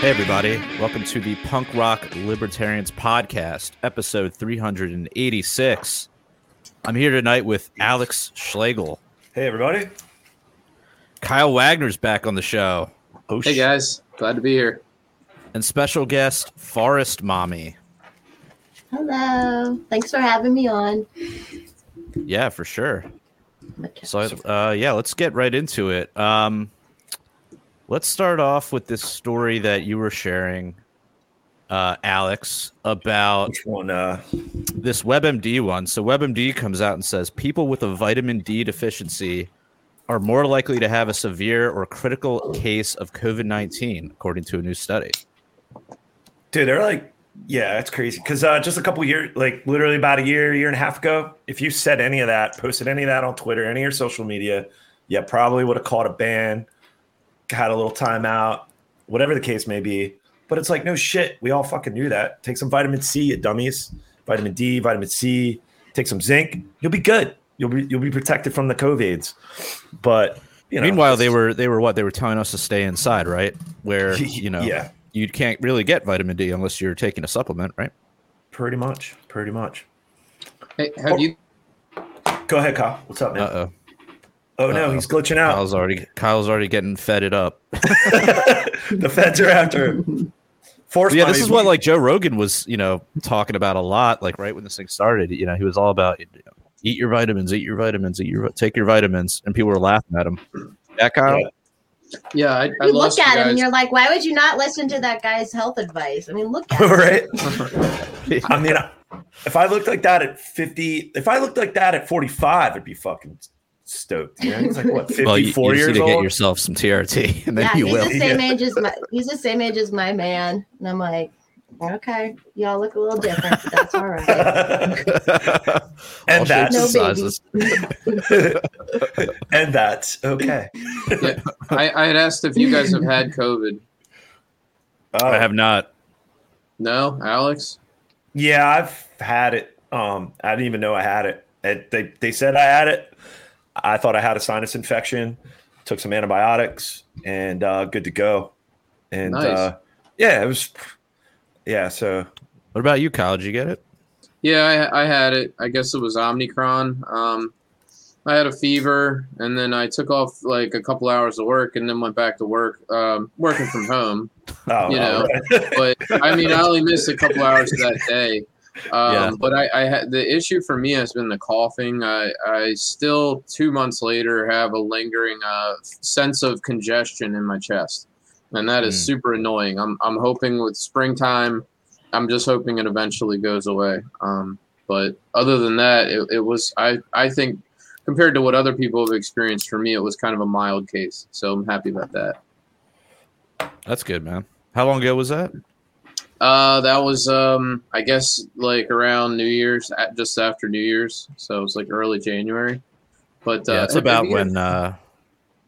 Hey, everybody. Welcome to the Punk Rock Libertarians Podcast, episode 386. I'm here tonight with Alex Schlegel. Hey, everybody. Kyle Wagner's back on the show. Oh, Hey sh- guys, glad to be here. And special guest, Forest Mommy. Hello. Thanks for having me on. Yeah, for sure. Okay. So, uh, yeah, let's get right into it. Um, let's start off with this story that you were sharing, uh, Alex, about one? Uh, this WebMD one. So WebMD comes out and says people with a vitamin D deficiency are more likely to have a severe or critical case of COVID nineteen, according to a new study. dude, they're like, yeah, that's crazy. Because uh, just a couple years, like literally about a year, year and a half ago, if you said any of that, posted any of that on Twitter, any of your social media, yeah, probably would have caught a ban, had a little timeout, whatever the case may be. But it's like, no shit. We all fucking knew that. Take some vitamin C, you dummies. Vitamin D, vitamin C. Take some zinc. You'll be good. You'll be you'll be protected from the COVIDs. But you know, Meanwhile, they were they were what they were telling us to stay inside, right? Where you know yeah, you can't really get vitamin D unless you're taking a supplement, right? pretty much, pretty much. Hey, have you? Go ahead, Kyle. What's up, man? Uh oh, no, uh-oh. he's uh, glitching out. Kyle's already Kyle's already getting fed it up. the feds are after him. Force yeah, this is what like Joe Rogan was, you know, talking about a lot. Like right when this thing started, you know, he was all about you know, eat your vitamins, eat your vitamins, eat your take your vitamins, and people were laughing at him. Yeah, Kyle. Yeah. Yeah, I, I You lost look at you him and you're like, why would you not listen to that guy's health advice? I mean, look at him. right? I mean, if I looked like that at 50, if I looked like that at 45, it'd be fucking stoked. You know? He's like, what, 54 Well, you, you just years need to get old? yourself some TRT, and then Yeah, you he's will. the same Yeah. age as my he's the same age as my man. And I'm like, okay, y'all look a little different, but that's all right. And All that's- No and sizes. and that's okay. I, I had asked if you guys have had COVID. Oh, I have not. No, Alex. Yeah, I've had it. Um, I didn't even know I had it. it they, they said I had it. I thought I had a sinus infection. Took some antibiotics and uh, good to go. And Nice. uh, yeah, it was. Yeah, so What about you, Kyle? Did you get it? Yeah, I, I had it. I guess it was Omicron. Um, I had a fever, and then I took off like a couple hours of work, and then went back to work, um, working from home. oh, You know, right. But I mean, I only missed a couple hours of that day. Um, Yeah. But I, I had the issue for me has been the coughing. I, I still two months later have a lingering uh, sense of congestion in my chest, and that is Mm. super annoying. I'm I'm hoping with springtime, I'm just hoping it eventually goes away. Um, but other than that, it, it was I I think compared to what other people have experienced, for me it was kind of a mild case. So I'm happy about that. That's good, man. How long ago was that? Uh, that was um, I guess like around New Year's, at, just after New Year's, so it was like early January. But uh, yeah, it's have about when. uh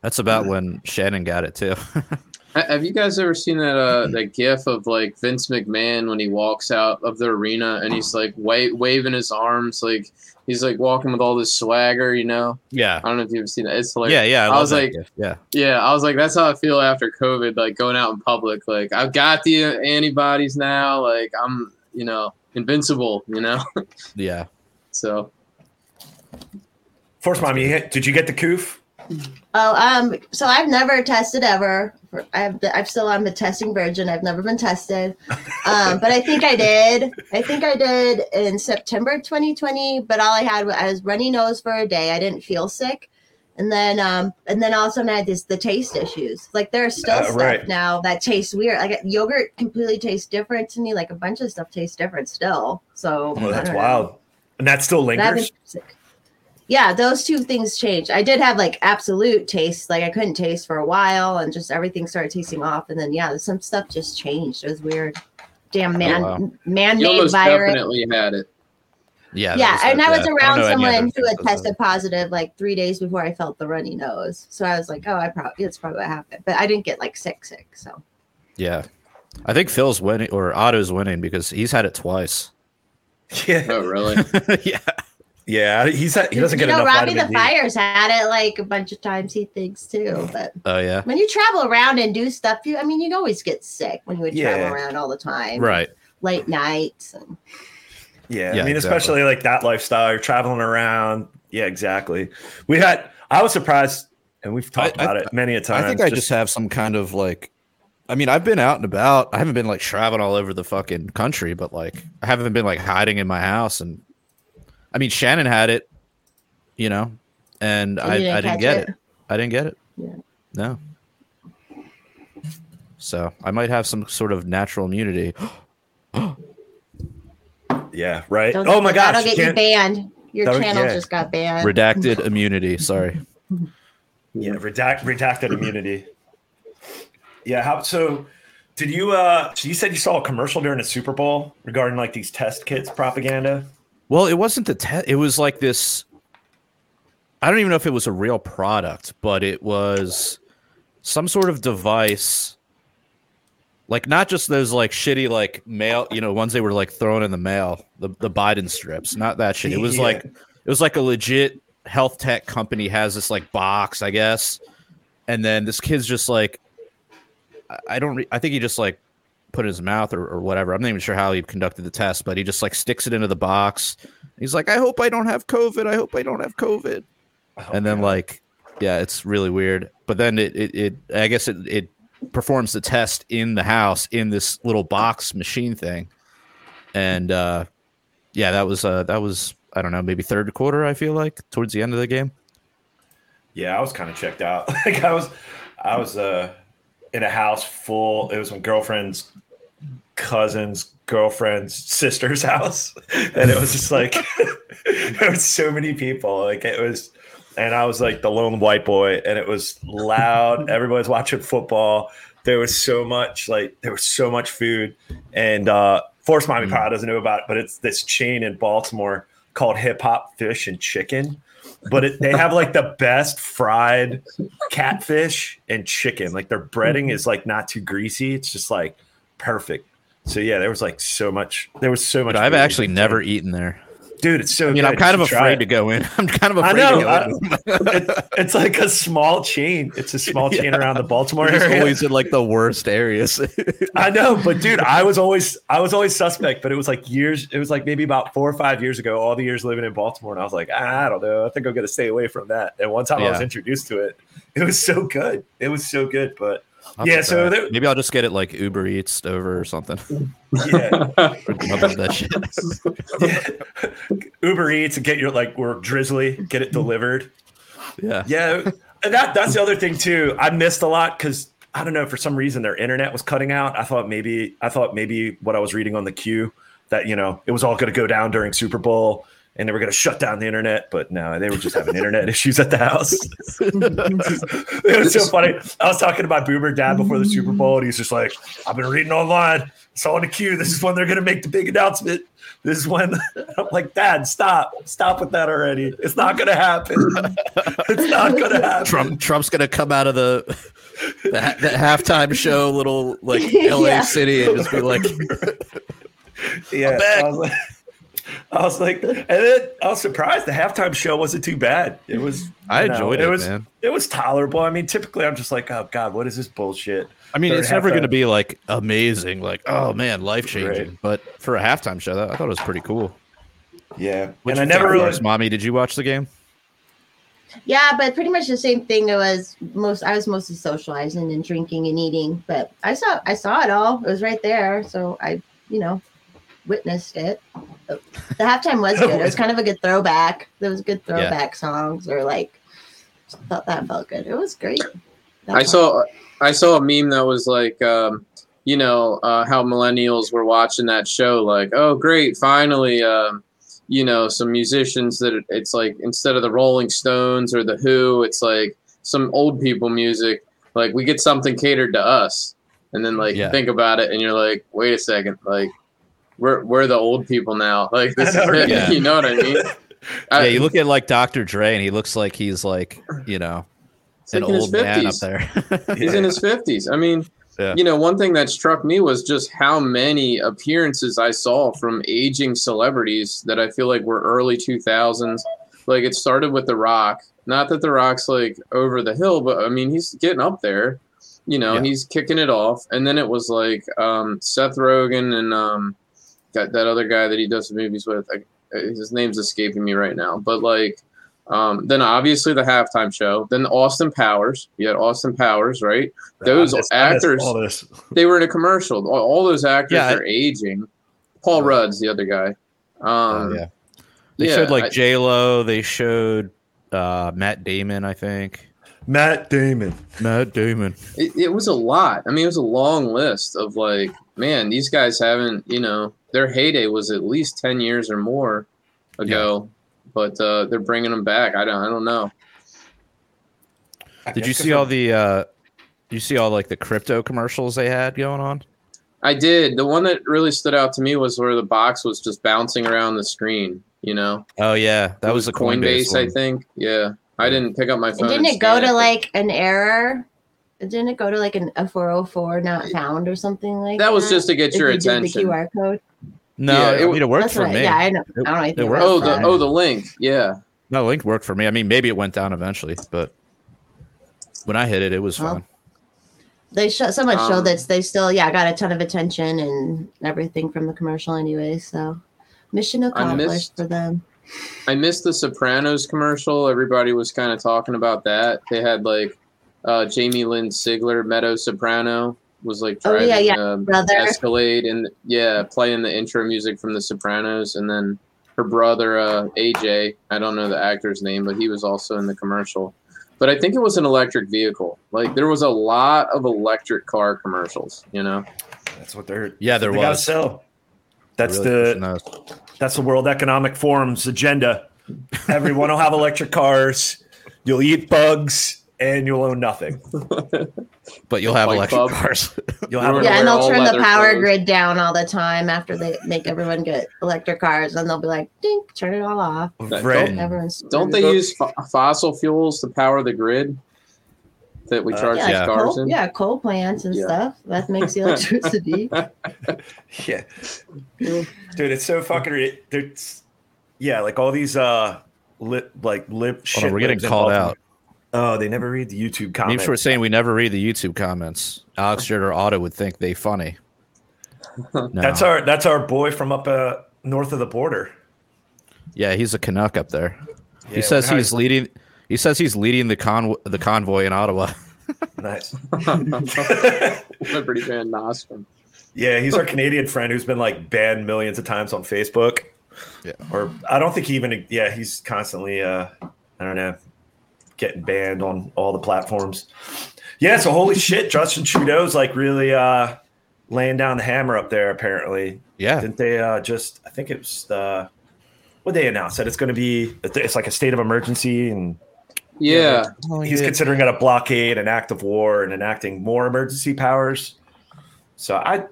That's about when Shannon got it too. ha- Have you guys ever seen that uh that GIF of like Vince McMahon when he walks out of the arena and he's like wa- waving his arms like he's like walking with all this swagger, you know? yeah, I don't know if you've seen that. It's hilarious. yeah, yeah. I, I was like- gift. yeah, Yeah, I was like, that's how I feel after COVID, like going out in public. Like I've got the antibodies now. Like I'm, you know, invincible. You know, yeah. so. Force mom, you hit, did you get the coof? Oh, um, so I've never tested ever. I've I'm still I'm a testing virgin. I've never been tested, um, but I think I did. I think I did in September 2020. But all I had was I was runny nose for a day. I didn't feel sick, and then um, and then all of a sudden I had this the taste issues. Like there's still Uh, stuff right. now that tastes weird. Like yogurt completely tastes different to me. Like a bunch of stuff tastes different still. So Oh, that's know. wild. And that still been lingers? Sick. Yeah, those two things changed. I did have like absolute taste, like I couldn't taste for a while, and just everything started tasting off. And then yeah, some stuff just changed. It was weird. Damn oh, man, wow. Man-made almost virus. definitely had it. Yeah, Yeah, that and I was yeah. around don't know any someone who had things. tested positive like three days before I felt the runny nose. So I was like, oh, I probably it's probably what happened, but I didn't get like sick, sick. So Yeah, I think Phil's winning or Otto's winning because he's had it twice. Yeah. Oh, really? yeah, Yeah, he's he doesn't get you know, enough Robbie the D. Fires had it like a bunch of times. He thinks too, but Oh yeah. when you travel around and do stuff, you I mean, you'd always get sick when you would Yeah. travel around all the time, Right. Late nights. And, Yeah, Yeah, I mean, exactly. especially like that lifestyle. You're traveling around. Yeah, exactly. We had. I was surprised, and we've talked I- I- about it many a time. I think I just have some kind of like I mean, I've been out and about. I haven't been like traveling all over the fucking country, but like I haven't been like hiding in my house and I mean Shannon had it, you know, and, And I, didn't I didn't get it? it. I didn't get it. Yeah. No. So I might have some sort of natural immunity. yeah, right. don't- Oh my gosh, that'll get you can't- banned. Your That'll- channel yeah. just got banned. Redacted immunity. Sorry. Yeah, redact, redacted immunity. Yeah. How so? Did you? uh so You said you saw a commercial during the Super Bowl regarding like these test kits propaganda. Well, it wasn't the test. It was like this. I don't even know if it was a real product, but it was some sort of device. Like not just those like shitty like mail, you know, ones they were like throwing in the mail, the the Biden strips. Not that shit. It was Yeah. like it was like a legit health tech company has this like box, I guess, and then this kid's just like, I- I don't. Re- I think he just like put in his mouth or, or whatever. I'm not even sure how he conducted the test, but he just like sticks it into the box. He's like, I hope I don't have COVID. I hope I don't have COVID. and then like, yeah, it's really weird. But then it, it, it I guess it, it performs the test in the house in this little box machine thing. And uh, yeah, that was uh, that was I don't know, maybe third quarter. I feel like towards the end of the game. Yeah, I was kind of checked out. like I was, I was uh in a house full. It was my girlfriend's cousin's girlfriend's sister's house, and it was just like there was so many people. Like it was, and I was like the lone white boy, and it was loud. Everybody's watching football. There was so much like there was so much food, and uh Force Mommy probably doesn't know about it, but it's this chain in Baltimore called Hip Hop Fish and Chicken but it, they have like the best fried catfish and chicken. Like their breading is like not too greasy. It's just like perfect. So yeah, there was like so much. There was so much. But I've actually never eaten there. dude. It's so. I mean, good. I'm kind of afraid to go in. I'm kind of I afraid know. to go I- in. it, it's like a small chain. It's a small chain Yeah. around the Baltimore area. always in like the worst areas. I know, but dude, I was always I was always suspect, but it was like years. It was like maybe about four or five years ago. All the years living in Baltimore, and I was like, "Ah, I don't know. I think I'm gonna stay away from that. And one time I was introduced to it. It was so good. It was so good. But I'll Yeah, so there- maybe I'll just get it like Uber Eats over or something. yeah, I that shit. Uber Eats and get your like we're Drizly, get it delivered. Yeah. Yeah, and that that's the other thing too. I missed a lot because I don't know for some reason their internet was cutting out. I thought maybe I thought maybe what I was reading on the queue that you know it was all going to go down during Super Bowl and they were going to shut down the internet, but no, they were just having internet issues at the house. it was so funny. I was talking to my boomer dad before the Super Bowl, and he's just like, "I've been reading online, saw in the queue. This is when they're going to make the big announcement." This is when I'm like, Dad, stop, stop with that already. It's not going to happen. it's not going to happen. Trump Trump's gonna come out of the the, ha- the halftime show, little like LA Yeah. City, and just be like, Yeah, back. I was like, I was and then I was surprised the halftime show wasn't too bad. It was. I you know, enjoyed it, was, man. It was tolerable. I mean, typically I'm just like, oh god, what is this bullshit? I mean, Third it's never gonna be like amazing, like oh man, life changing. Right. But for a halftime show, I thought it was pretty cool. Yeah, What'd and I never think, really. Mommy. Did you watch the game? Yeah, but pretty much the same thing. It was most. I was mostly socializing and drinking and eating, but I saw. I saw it all. It was right there, so I, you know, witnessed it. The halftime was good. It was kind of a good throwback. There was good Yeah. throwback songs, or like, thought that felt good. It was great. That I part. saw I saw a meme that was like, um, you know, uh, how millennials were watching that show, like, oh, great, finally, um, you know, some musicians that it- it's like instead of the Rolling Stones or the Who, it's like some old people music. Like we get something catered to us, and then like Yeah. think about it, and you're like, wait a second, like we're we're the old people now. Like this I is it. yeah. you know what I mean? yeah, you look at like Dr. Dre, and he looks like he's like you know an like in old man up there. He's in his fifties. I mean, Yeah. You know, one thing that struck me was just how many appearances I saw from aging celebrities that I feel like were early 2000s. Like it started with The Rock. Not that The Rock's like over the hill, but I mean, he's getting up there. You know, Yeah. he's kicking it off. And then it was like um, Seth Rogen and um, got that other guy that he does the movies with. I, his name's escaping me right now. But like, um, then obviously the halftime show. Then Austin Powers. You had Austin Powers, right? Those I missed- actors- They were in a commercial. All, all those actors Yeah, I- are aging. Paul Rudd's the other guy. Um, Oh, yeah. They yeah, showed like I- J Lo. They showed uh, Matt Damon. I think Matt Damon. Matt Damon. it, it was a lot. I mean, it was a long list of like, man, these guys haven't, you know, their heyday was at least ten years or more ago, but uh, they're bringing them back. I don't, I don't know. Did you see all the? uh You see all like the crypto commercials they had going on? I did. The one that really stood out to me was where the box was just bouncing around the screen. You know, Oh yeah, that It was, the Coinbase, Coinbase. I think. Yeah, I didn't pick up my And phone. didn't it go to but- like an error? Didn't it go to like an, a 404 not found or something like that? That was just to get If your you did attention. The QR code. No, Yeah, I it- mean it worked That's for what I- me. Yeah, I know. It- I don't know anything it worked Oh, the that. oh the link. Yeah. No, link worked for me. I mean, maybe it went down eventually, but when I hit it, it was Well, fine. They show so much show Um, that they still yeah got a ton of attention and everything from the commercial anyway. So mission accomplished missed- for them. I missed the Sopranos commercial. Everybody was kind of talking about that. They had like uh, Jamie Lynn Sigler, Meadow Soprano, was like Oh, driving yeah, yeah, uh, brother. Escalade and yeah, playing the intro music from the Sopranos, and then her brother uh, AJ. I don't know the actor's name, but he was also in the commercial. But I think it was an electric vehicle. Like there was a lot of electric car commercials. You know. That's what they're. Yeah, there they gotta sell. That's Really the that's the World Economic Forum's agenda. Everyone will have electric cars. You'll eat bugs, and you'll own nothing. But you'll have Like electric Bub. cars. You'll have We're Yeah, and they'll turn the power clothes. grid down all the time after they make everyone get electric cars, and they'll be like, "Dink, turn it all off." right. Everyone's Don't they use fo- fossil fuels to power the grid that we Uh, charge yeah, these Yeah. cars coal, in? yeah, coal plants and Yeah. stuff. That makes the electricity. Yeah, dude, it's so fucking. re- There's, yeah, like all these uh, lip like lip. Hold shit on, we're getting called out. Oh, they never read the YouTube Maybe comments. we're saying we never read the YouTube comments. Alex Jeter Auto would think they funny. No. That's our that's our boy from up uh, north of the border. yeah, he's a Canuck up there. Yeah, he says we're he's leading. He says he's leading the con the convoy in Ottawa. nice. Liberty Van Nostrum. Yeah, he's our Canadian friend who's been like banned millions of times on Facebook. Yeah. Or I don't think he even yeah, he's constantly uh I don't know, getting banned on all the platforms. Yeah, so holy shit, Justin Trudeau's like really uh laying down the hammer up there apparently. Yeah, Didn't they uh just I think it was uh what they announced that it's going to be it's like a state of emergency and Yeah. he's considering it a blockade, an act of war, and enacting more emergency powers. So I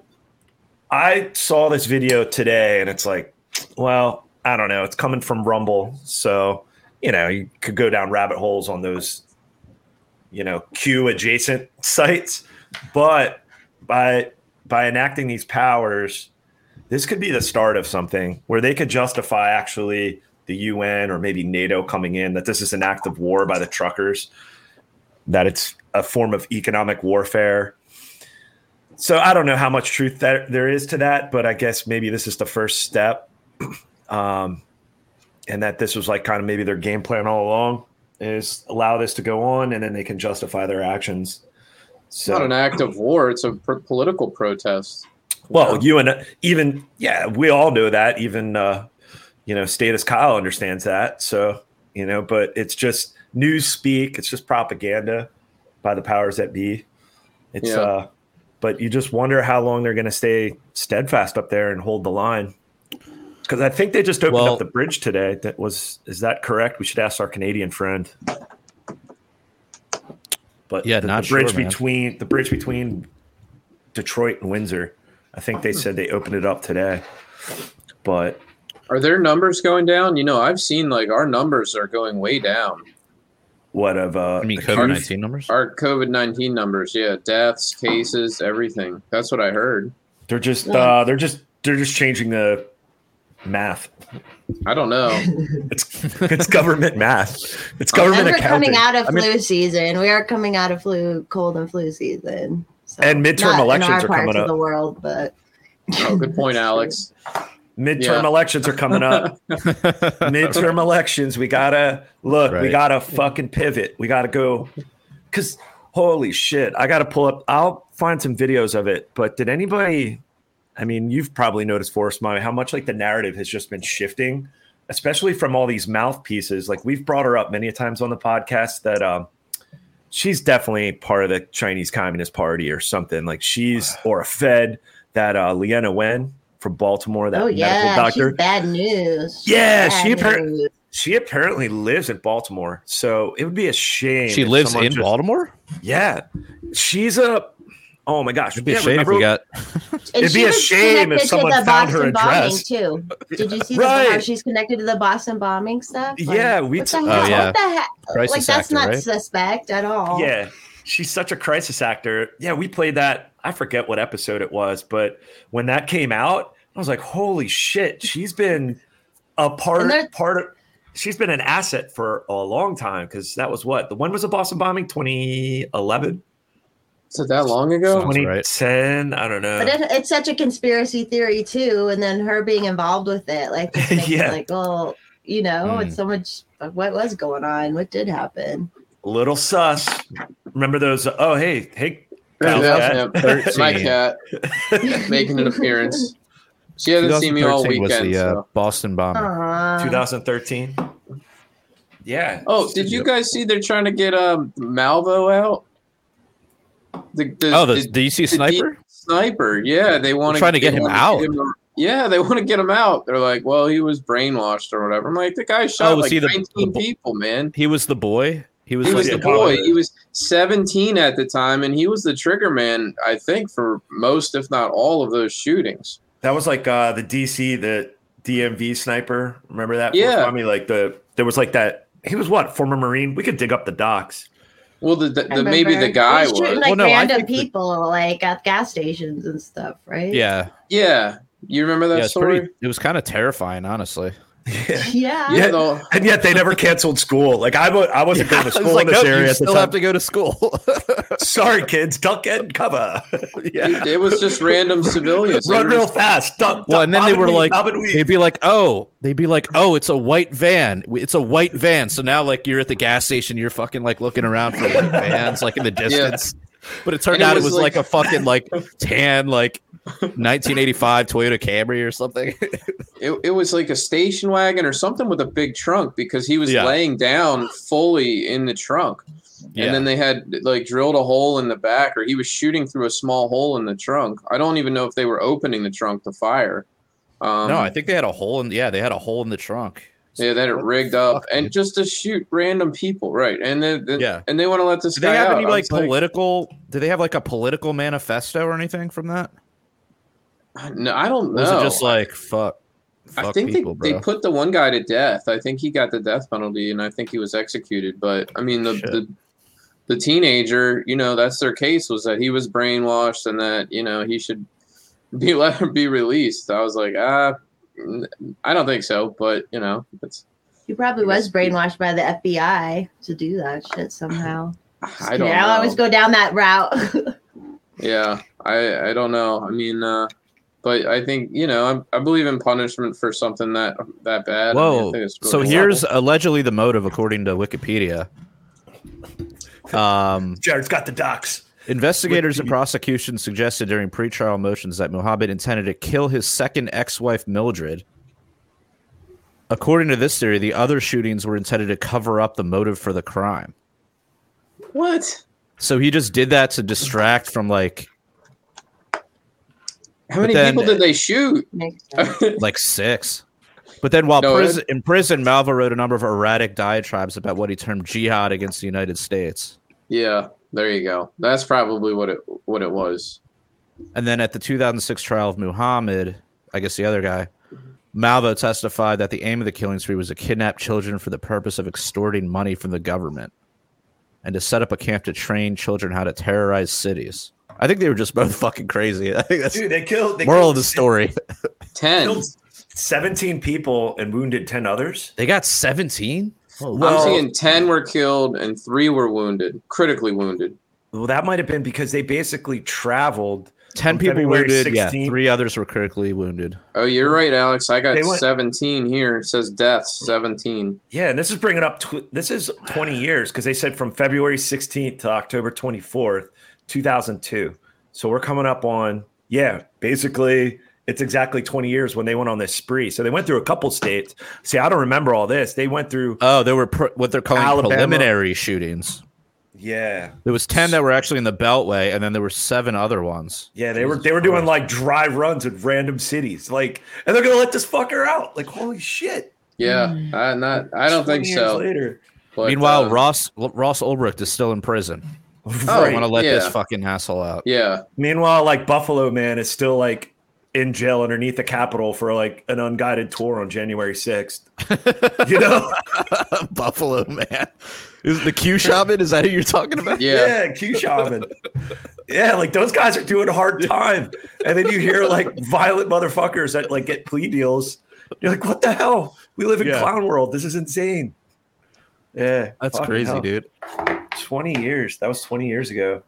I saw this video today and it's like, well, I don't know. It's coming from Rumble. So, you know, you could go down rabbit holes on those, you know, Q adjacent sites. But by by enacting these powers, this could be the start of something where they could justify actually the UN or maybe NATO coming in that this is an act of war by the truckers, that it's a form of economic warfare. So I don't know how much truth that there is to that, but I guess maybe this is the first step. Um, and that this was like kind of maybe their game plan all along is allow this to go on and then they can justify their actions. It's not an act of war. It's a political protest. well, you and even, yeah, we all know that. Even, uh, you know, status Kyle understands that. So, you know, but it's just news speak. It's just propaganda by the powers that be. It's, Yeah. uh, but you just wonder how long they're going to stay steadfast up there and hold the line. Because I think they just opened Well- up the bridge today. That was, is that correct? We should ask our Canadian friend. But Yeah, the, not the bridge sure, between the bridge between Detroit and Windsor. I think they said they opened it up today. But Are their numbers going down? You know, I've seen like our numbers are going way down. what of uh I mean, COVID nineteen numbers. Our COVID nineteen numbers, yeah, deaths, cases, everything. That's what I heard. They're just Yeah. uh they're just they're just changing the math. I don't know. It's it's government math. It's government and we're accounting. coming out of I mean- flu season. We are coming out of flu, cold and flu season. So, And midterm not in elections our are coming up. the world, but Oh, good point, Alex. Midterm Yeah. elections are coming up. Midterm elections. We gotta look. We gotta fucking pivot. We gotta go. Cause holy shit, I gotta pull up. I'll find some videos of it. But did anybody? I mean, you've probably noticed, Forrest Mommy, how much like the narrative has just been shifting, especially from all these mouthpieces. Like we've brought her up many times on the podcast that um, she's definitely part of the Chinese Communist Party or something. Like she's or a Fed. That uh, Leana Wen from Baltimore, that oh medical yeah, doctor she's bad news. Yeah, bad she appar- news. she apparently lives in Baltimore, so it would be a shame. She lives in just- Baltimore. Yeah, she's a. Oh my gosh! It'd be yeah, a shame if we got. It'd be a shame if connected to someone the found her Boston bombing, address. too. Did you see Right. the, how she's connected to the Boston bombing stuff? Yeah, we What t- the Oh, yeah. What the heck? Crisis like that's actor, not right? suspect at all. Yeah, she's such a crisis actor. Yeah, we played that. I forget what episode it was, but when that came out, I was like, "Holy shit!" She's been a part And there- part of. She's been an asset for a long time because that was what the when was the Boston bombing? 2011, Is it that long ago? Sounds right. 2010. I don't know. But it, it's such a conspiracy theory too, and then her being involved with it, like, Yeah. it like, oh, you know, Mm. it's so much. What was going on? What did happen? little sus. Remember those? Oh, hey, hey, Yeah, cat. My cat making an appearance. She hasn't seen me all 2013 was weekend. the uh, so. Boston bombing. Aw. 2013. Yeah. Oh, did you guys see they're trying to get um Malvo out? The, the, Oh, the, the- the DC the sniper. D- sniper. Yeah, they want trying to get him out. yeah, they want to get him out. They're like, well, he was brainwashed or whatever. I'm like, the guy shot Oh, was like he 19 the- people, man. He was the boy. He was He was yeah, the boy. was- He was 17 at the time, and he was the trigger man, I think, for most, if not all, of those shootings. That was like uh the DC, the DMV sniper. Remember that? Yeah. I mean, like the there was like that. He was what former Marine. We could dig up the docs. Well, the, the, the maybe the guy was shooting was. like Well, no, I random think the- people, like at gas stations and stuff, right? yeah. Yeah, you remember that yeah story? pretty, it was kind of terrifying, honestly. Yeah. Yeah. Yeah, Yeah. And yet they never canceled school. Like I, wa- I wasn't going to I was school like, in this "Nope, area you at the still have to go to school. Sorry, kids, duck and cover. yeah. It, it was just random civilians. Run real fast. Duck, well, duck, and then they were weave, like, bob and weave. they'd be like, oh, they'd be like, oh, it's a white van. It's a white van. So now, like, you're at the gas station, you're fucking like looking around for white vans, like in the distance. But it turned it out it was was like, like- a fucking like tan, like 1985 Toyota Camry or something. It, it was like a station wagon or something with a big trunk because he was Yeah. laying down fully in the trunk. yeah. And then they had like drilled a hole in the back, or he was shooting through a small hole in the trunk. I don't even know if they were opening the trunk to fire. Um, no, I think they had a hole in. Yeah, they had a hole in the trunk. Yeah, they had it rigged up, fuck, and dude? just to shoot random people, right? And then, then- Yeah. and they want to let this Do they guy have out. any like was political? Do they have like a political manifesto or anything from that? no, I don't Or was know. it just like fuck? I think people, they, bro. they put the one guy to death. I think he got the death penalty, and I think he was executed. But I mean, the Shit. the, the teenager, you know, that's their case was that he was brainwashed and that you know he should be let be released. I was like, ah, n- I don't think so, but you know, it's He probably was brainwashed by the FBI to do that shit somehow. I don't yeah. I'll always go down that route. Yeah, I I don't know. I mean, uh, but I think you know I, I believe in punishment for something that that bad. I mean, I Whoa! think it's so here's horrible. allegedly the motive, according to Wikipedia. Um, Jared's got the docs. Investigators and Wikipedia. prosecution suggested during pretrial motions that Muhammad intended to kill his second ex-wife Mildred. According to this theory, the other shootings were intended to cover up the motive for the crime. what? So he just did that to distract from like How many then- people did they shoot? Like six. But then while No, prison, in prison, Malvo wrote a number of erratic diatribes about what he termed jihad against the United States. yeah, there you go. That's probably what it what it was. And then at the 2006 trial of Muhammad, I guess the other guy, Malvo testified that the aim of the killing spree was to kidnap children for the purpose of extorting money from the government. and to set up a camp to train children how to terrorize cities. I think they were just both fucking crazy. I think that's Dude, they killed. They moral killed, of the story. Ten. killed 17 people and wounded 10 others. They got 17. Well- I'm seeing ten were killed and three were wounded, critically wounded. Well, that might have been because they basically traveled. 10 people February wounded. Yeah, three others were critically wounded. Oh, you're right, Alex. I got went- 17 here. It says deaths, 17. Yeah, and this is bringing up. Tw- this is 20 years because they said from February 16th to October 24th, 2002. So we're coming up on yeah, basically it's exactly 20 years when they went on this spree. So they went through a couple states. See, I don't remember all this. They went through Oh, there were pr- what they're calling Alabama. preliminary shootings. yeah, There was 10 that were actually in the Beltway, and then there were seven other ones. yeah. They were they were doing Christ. like dry runs in random cities, like, and they're gonna let this fucker out. Like, holy shit! Yeah, I'm not. I don't think years so. Later, but, Meanwhile, uh, Ross Ross Ulbricht is still in prison. Oh, I want to let this fucking asshole out. Yeah, Meanwhile, like Buffalo Man is still like in jail underneath the Capitol for like an unguided tour on January 6th. you know? Buffalo man. Is the Q shaman? Is that who you're talking about? yeah. Yeah, Q Shaman. yeah, like those guys are doing a hard time. And then you hear like violent motherfuckers that like get plea deals. You're like, what the hell? We live in Yeah. clown world. This is insane. Yeah. That's crazy, hell. dude. 20 years. That was 20 years ago.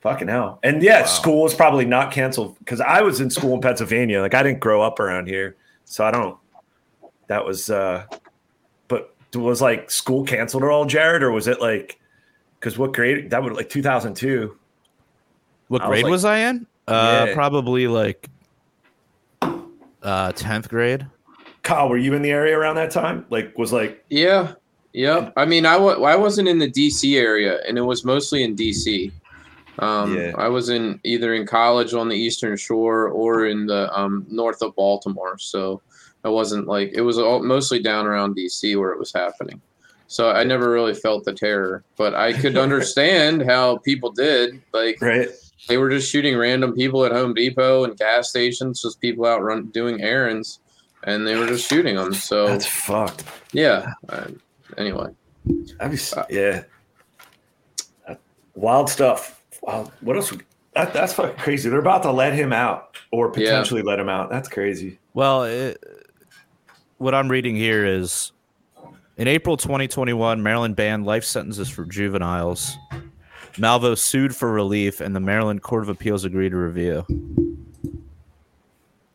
Fucking hell. And yeah, school is probably not canceled because I was in school in Pennsylvania. Like I didn't grow up around here. So I don't that was uh but was like school canceled at all, Jared, or was it like because what grade that would like 2002? What I was grade like- was I in? Uh, Yeah. probably like uh, tenth grade. Kyle, were you in the area around that time? Like was like Yeah. Yep. I mean, I w- I wasn't in the DC area, and it was mostly in DC. Um, Yeah. I was in either in college on the Eastern Shore or in the um, north of Baltimore. So I wasn't like it was all, mostly down around DC where it was happening. So I never really felt the terror, but I could understand how people did. Like right? they were just shooting random people at Home Depot and gas stations, just people out run doing errands, and they were just shooting them. So That's fucked. yeah. Uh, anyway, I was, yeah. Wild stuff. Wow. What else? That, that's fucking crazy. They're about to let him out or Yeah. potentially let him out. That's crazy. Well, it, what I'm reading here is in April 2021, Maryland banned life sentences for juveniles. Malvo sued for relief, and the Maryland Court of Appeals agreed to review.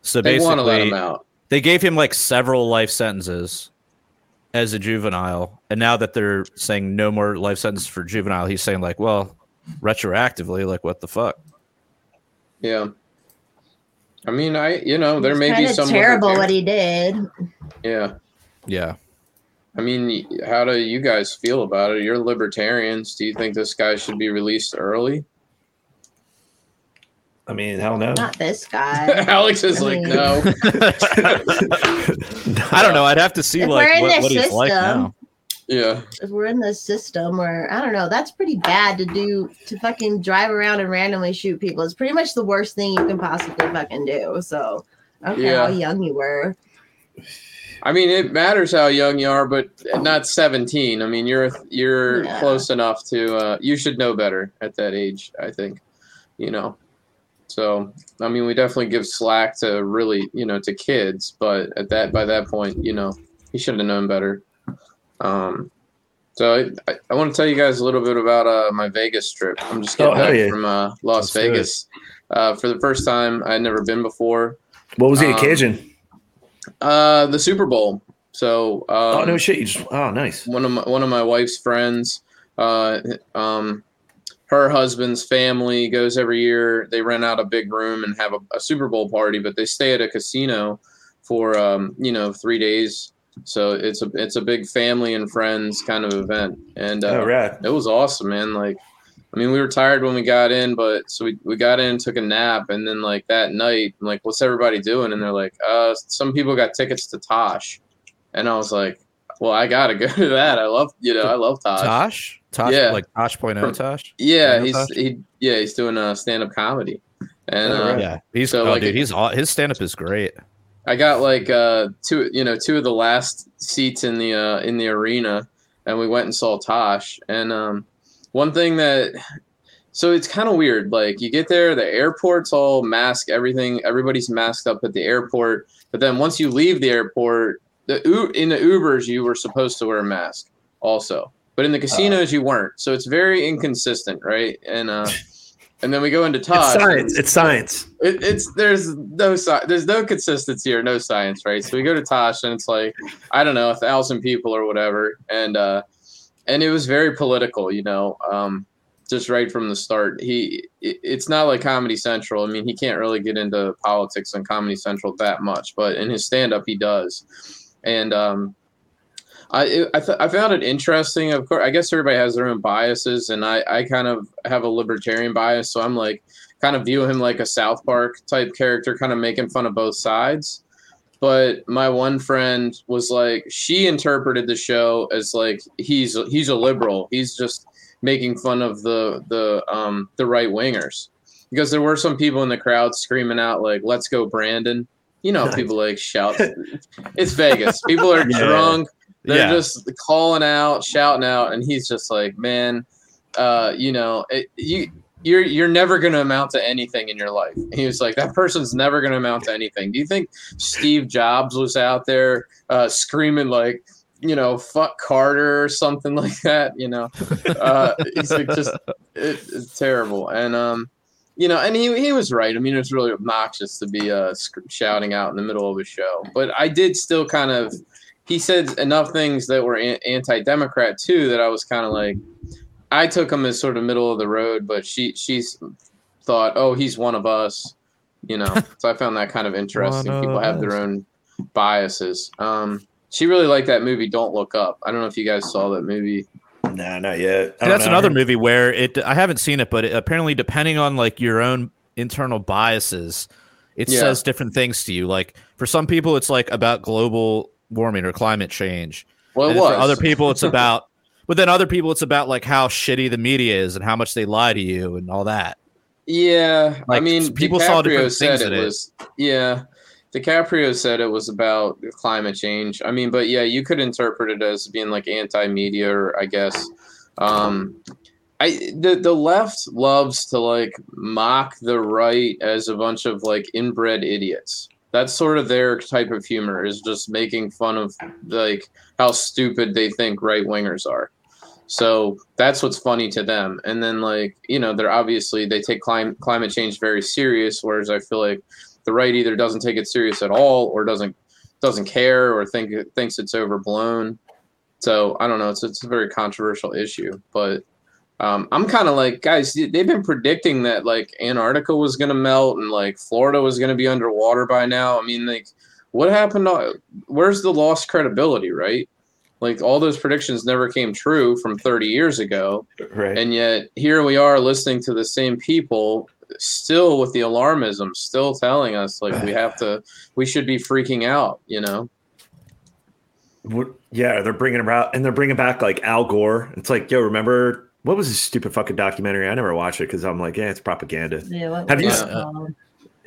So they want to let basically, him out. they gave him like several life sentences as a juvenile, and now that they're saying no more life sentences for juvenile, he's saying like, well, retroactively, like what the fuck? Yeah. I mean, I you know there It's may be some terrible what he did. Yeah. Yeah. I mean, how do you guys feel about it? You're libertarians. Do you think this guy should be released early? I mean, hell no. Not this guy. Alex is like, mean- no. I don't know. I'd have to see If like we're what, what he's like now. Yeah. if we're in the system where I don't know, that's pretty bad to do to fucking drive around and randomly shoot people. It's pretty much the worst thing you can possibly fucking do. So I don't care how young you were. I mean, it matters how young you are, but not 17. I mean, you're you're Yeah. close enough to. Uh, you should know better at that age. I think. You know. So I mean, we definitely give slack to really, you know, to kids, but at that by that point, you know, he should have known better. Um, so I, I, want to tell you guys a little bit about uh, my Vegas trip. I'm just getting Oh, back yeah. from uh, Las. Vegas uh, for the first time. I'd never been before. What was the Um, occasion? Uh, the Super Bowl. So um, oh no shit! You just oh nice. one of my one of my wife's friends, uh, um, her husband's family goes every year. They rent out a big room and have a, a Super Bowl party, but they stay at a casino for um, you know three days. So it's a it's a big family and friends kind of event, and uh, oh rad. it was awesome, man. Like, I mean, we were tired when we got in, but so we, we got in, took a nap, and then like that night, I'm like, what's everybody doing? And they're like, uh, some people got tickets to Tosh, and I was like, well, I gotta go to that. I love, you know, I love Tosh. Tosh? Tosh Yeah. like Tosh point oh From- Tosh? Yeah, Stand-up he's Tosh? he yeah he's doing a stand up comedy, and Oh, uh. Yeah. He's So, oh, like, dude, he's aw- his stand up is great. I got like uh two you know two of the last seats in the uh in the arena and we went and saw Tosh and um one thing that so it's kind of weird. Like you get there, the airport's all masked, everything, everybody's masked up at the airport. But then once you leave the airport, the in the Ubers you were supposed to wear a mask also, but in the casinos you weren't. So it's very inconsistent, right? And uh, and then we go into It's Tosh. science. It's science. It, it's there's no there's no consistency or no science, right? So we go to Tosh and it's like I don't know a thousand people or whatever, and uh, and it was very political, you know, um, just right from the start. He it, it's not like Comedy Central. I mean, he can't really get into politics on Comedy Central that much, but in his stand up he does, and um, I I, th- I found it interesting. Of course, I guess everybody has their own biases, and I I kind of have a libertarian bias, so I'm like kind of view him like a South Park type character, kind of making fun of both sides. But my one friend was like, she interpreted the show as like he's he's a liberal. He's just making fun of the the um the right wingers because there were some people in the crowd screaming out like "Let's go, Brandon." You know, people like shout. it's Vegas. People are Yeah. drunk. They're Yeah. just calling out, shouting out, and he's just like, "Man, uh, you know, it, you you're you're never going to amount to anything in your life." He was like, "That person's never going to amount to anything." Do you think Steve Jobs was out there uh, screaming like, you know, "fuck Carter" or something like that? You know, uh, he's like just it, it's terrible, and um. You know, and he, he was right. I mean, it's really obnoxious to be uh, sc- shouting out in the middle of a show. But I did still kind of he said enough things that were anti-democrat too that i was kind of like i took him as sort of middle of the road but she she's thought oh he's one of us you know so i found that kind of interesting One people of have their own biases um she really liked that movie don't look up i don't know if you guys saw that movie Nah, not yet. I that's know. another movie where it. I haven't seen it, but it, apparently, depending on like your own internal biases, it Yeah. says different things to you. Like for some people, it's like about global warming or climate change. well it was for other people, it's about. But then other people, it's about like how shitty the media is and how much they lie to you and all that. Yeah, I mean, people saw DiCaprio different said things it in it. was. Yeah, DiCaprio said it was about climate change. I mean, but yeah, you could interpret it as being like anti-media, or I guess. Um, I the the left loves to like mock the right as a bunch of like inbred idiots. That's sort of their type of humor is just making fun of like how stupid they think right wingers are. So that's what's funny to them. And then like, you know, they're obviously they take clim- climate change very serious, whereas I feel like the right either doesn't take it serious at all or doesn't doesn't care or think thinks it's overblown. So I don't know. It's it's a very controversial issue, but um, I'm kind of like, guys, they've been predicting that like Antarctica was going to melt and like Florida was going to be underwater by now. I mean, like, what happened? To, where's the lost credibility, right? Like, all those predictions never came true from 30 years ago. Right. And yet, here we are listening to the same people still with the alarmism, still telling us like we have to, we should be freaking out, you know? Yeah, they're bringing about and they're bringing back like Al Gore. It's like, yo, remember what was this stupid fucking documentary? I never watched it because I'm like, yeah, it's propaganda. Yeah, what Have you was s-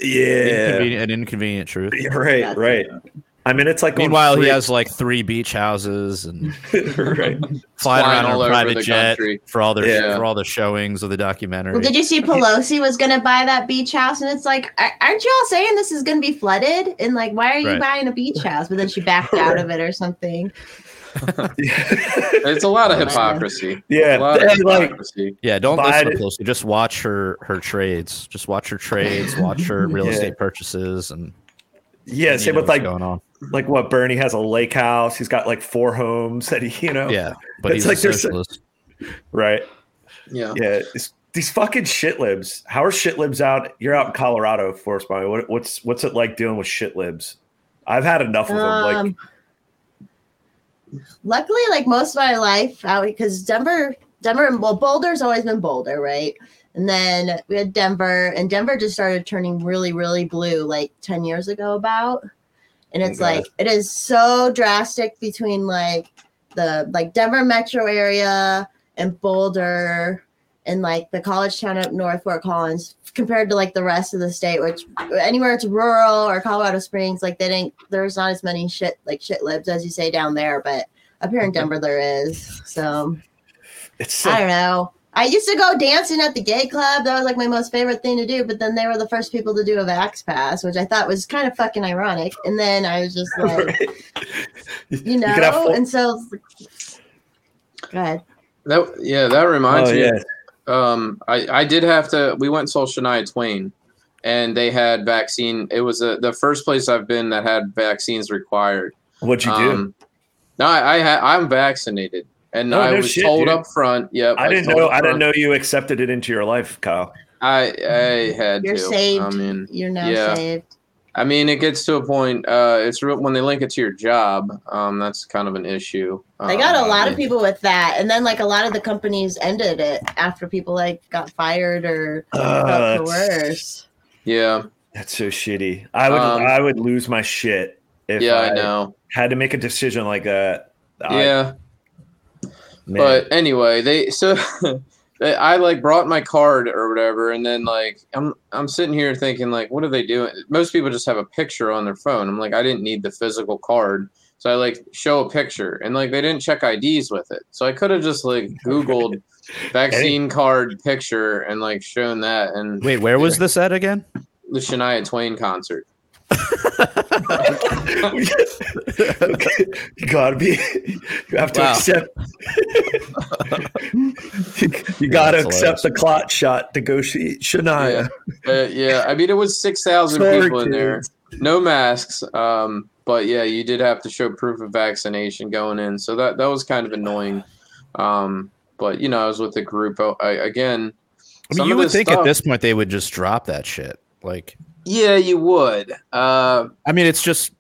Yeah, Inconvenient, an inconvenient truth. Yeah, right, That's right. it. I mean, it's like Meanwhile, he has like three beach houses and right. flying Flying around all on a private the jet country. for all their Yeah. for all the showings of the documentary. Well, did you see Pelosi was going to buy that beach house? And it's like, aren't you all saying this is going to be flooded? And like, why are you Right. buying a beach house? But then she backed out of it or something. It's a lot of Oh, hypocrisy. yeah, A lot of and, like hypocrisy. Yeah, don't Biden- listen closely. Just watch her her trades. Just watch her trades. Watch her real Yeah. estate purchases, and yeah. you Same with like going on. like what Bernie has a lake house. He's got like four homes that he, you know, Yeah, but It's he's like a socialist. right. Yeah. Yeah, it's, these fucking shit libs. How are shit libs out? You're out in Colorado, Forest Body. What, what's what's it like dealing with shit libs? I've had enough of them. Like, Um, luckily, like most of my life out because Denver, Denver, well, Boulder's always been Boulder, right? And then we had Denver, and Denver just started turning really, really blue like 10 years ago, about. And it's like, it is so drastic between like the like Denver metro area and Boulder and like the college town up north, Fort Collins, compared to like the rest of the state, which anywhere it's rural or Colorado Springs, like they didn't, there's not as many shit like shit libs as you say down there, but up here in Denver there is. So it's I don't know. I used to go dancing at the gay club. That was like my most favorite thing to do. But then they were the first people to do a Vax Pass, which I thought was kind of fucking ironic. And then I was just like, you know, could have full- and so go ahead. That yeah, that reminds Oh, me. yeah. Um, I I did have to. We went and saw Shania Twain, and they had vaccine. It was the the first place I've been that had vaccines required. What'd you do? Um, no, I, I ha- I'm vaccinated, and Oh, I no was shit, told dude. up front. Yep, I didn't know. I didn't know you accepted it into your life, Kyle. I I had You're to. saved. I mean, You're now Yeah. saved. I mean, it gets to a point. Uh, it's real, when they link it to your job. Um, that's kind of an issue. They got a Um, lot of people with that, and then like a lot of the companies ended it after people like got fired or Uh, felt that's, coerced. Yeah, that's so shitty. I would. Um, I would lose my shit if yeah, I, I know. had to make a decision like that. I- Yeah. man. But anyway, they so they- I like brought my card or whatever, and then like I'm I'm sitting here thinking like, what are they doing? Most people just have a picture on their phone. I'm like, I didn't need the physical card, so I like show a picture, and like they didn't check IDs with it, so I could have just like Googled vaccine card picture and like shown that, and Wait, where was this at again? the Shania Twain concert. You gotta be. You have to Wow. accept. you gotta That's accept the clot shot to go see Shania. Uh, yeah, I mean it was six thousand Sorry, people in there. no masks um but yeah you did have to show proof of vaccination going in so that that was kind of annoying um but you know i was with a group oh, I, again I mean, you would think stuff- at this point they would just drop that shit. Like, yeah you would uh I mean, it's just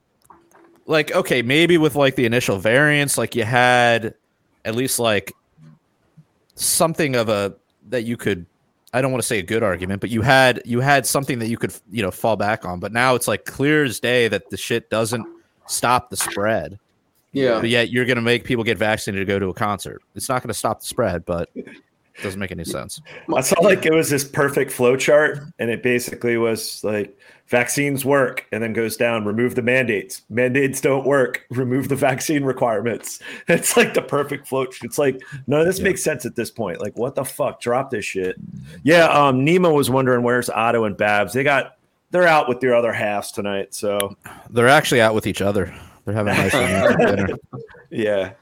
like okay, maybe with like the initial variants, like you had at least like something of a that you could. I don't want to say a good argument, but you had you had something that you could you know fall back on. But now it's like clear as day that the shit doesn't stop the spread. yeah But yet you're going to make people get vaccinated to go to a concert. It's not going to stop the spread, but doesn't make any sense. I saw like it was this perfect flow chart, and it basically was like vaccines work, and then goes down, remove the mandates. Mandates don't work, remove the vaccine requirements. It's like the perfect flow. It's like none of this Yeah. makes sense at this point. Like, what the fuck? Drop this shit. Yeah, um, Nemo was wondering where's Otto and Babs. They got they're out with their other halves tonight. So They're actually out with each other. They're having a nice dinner. yeah,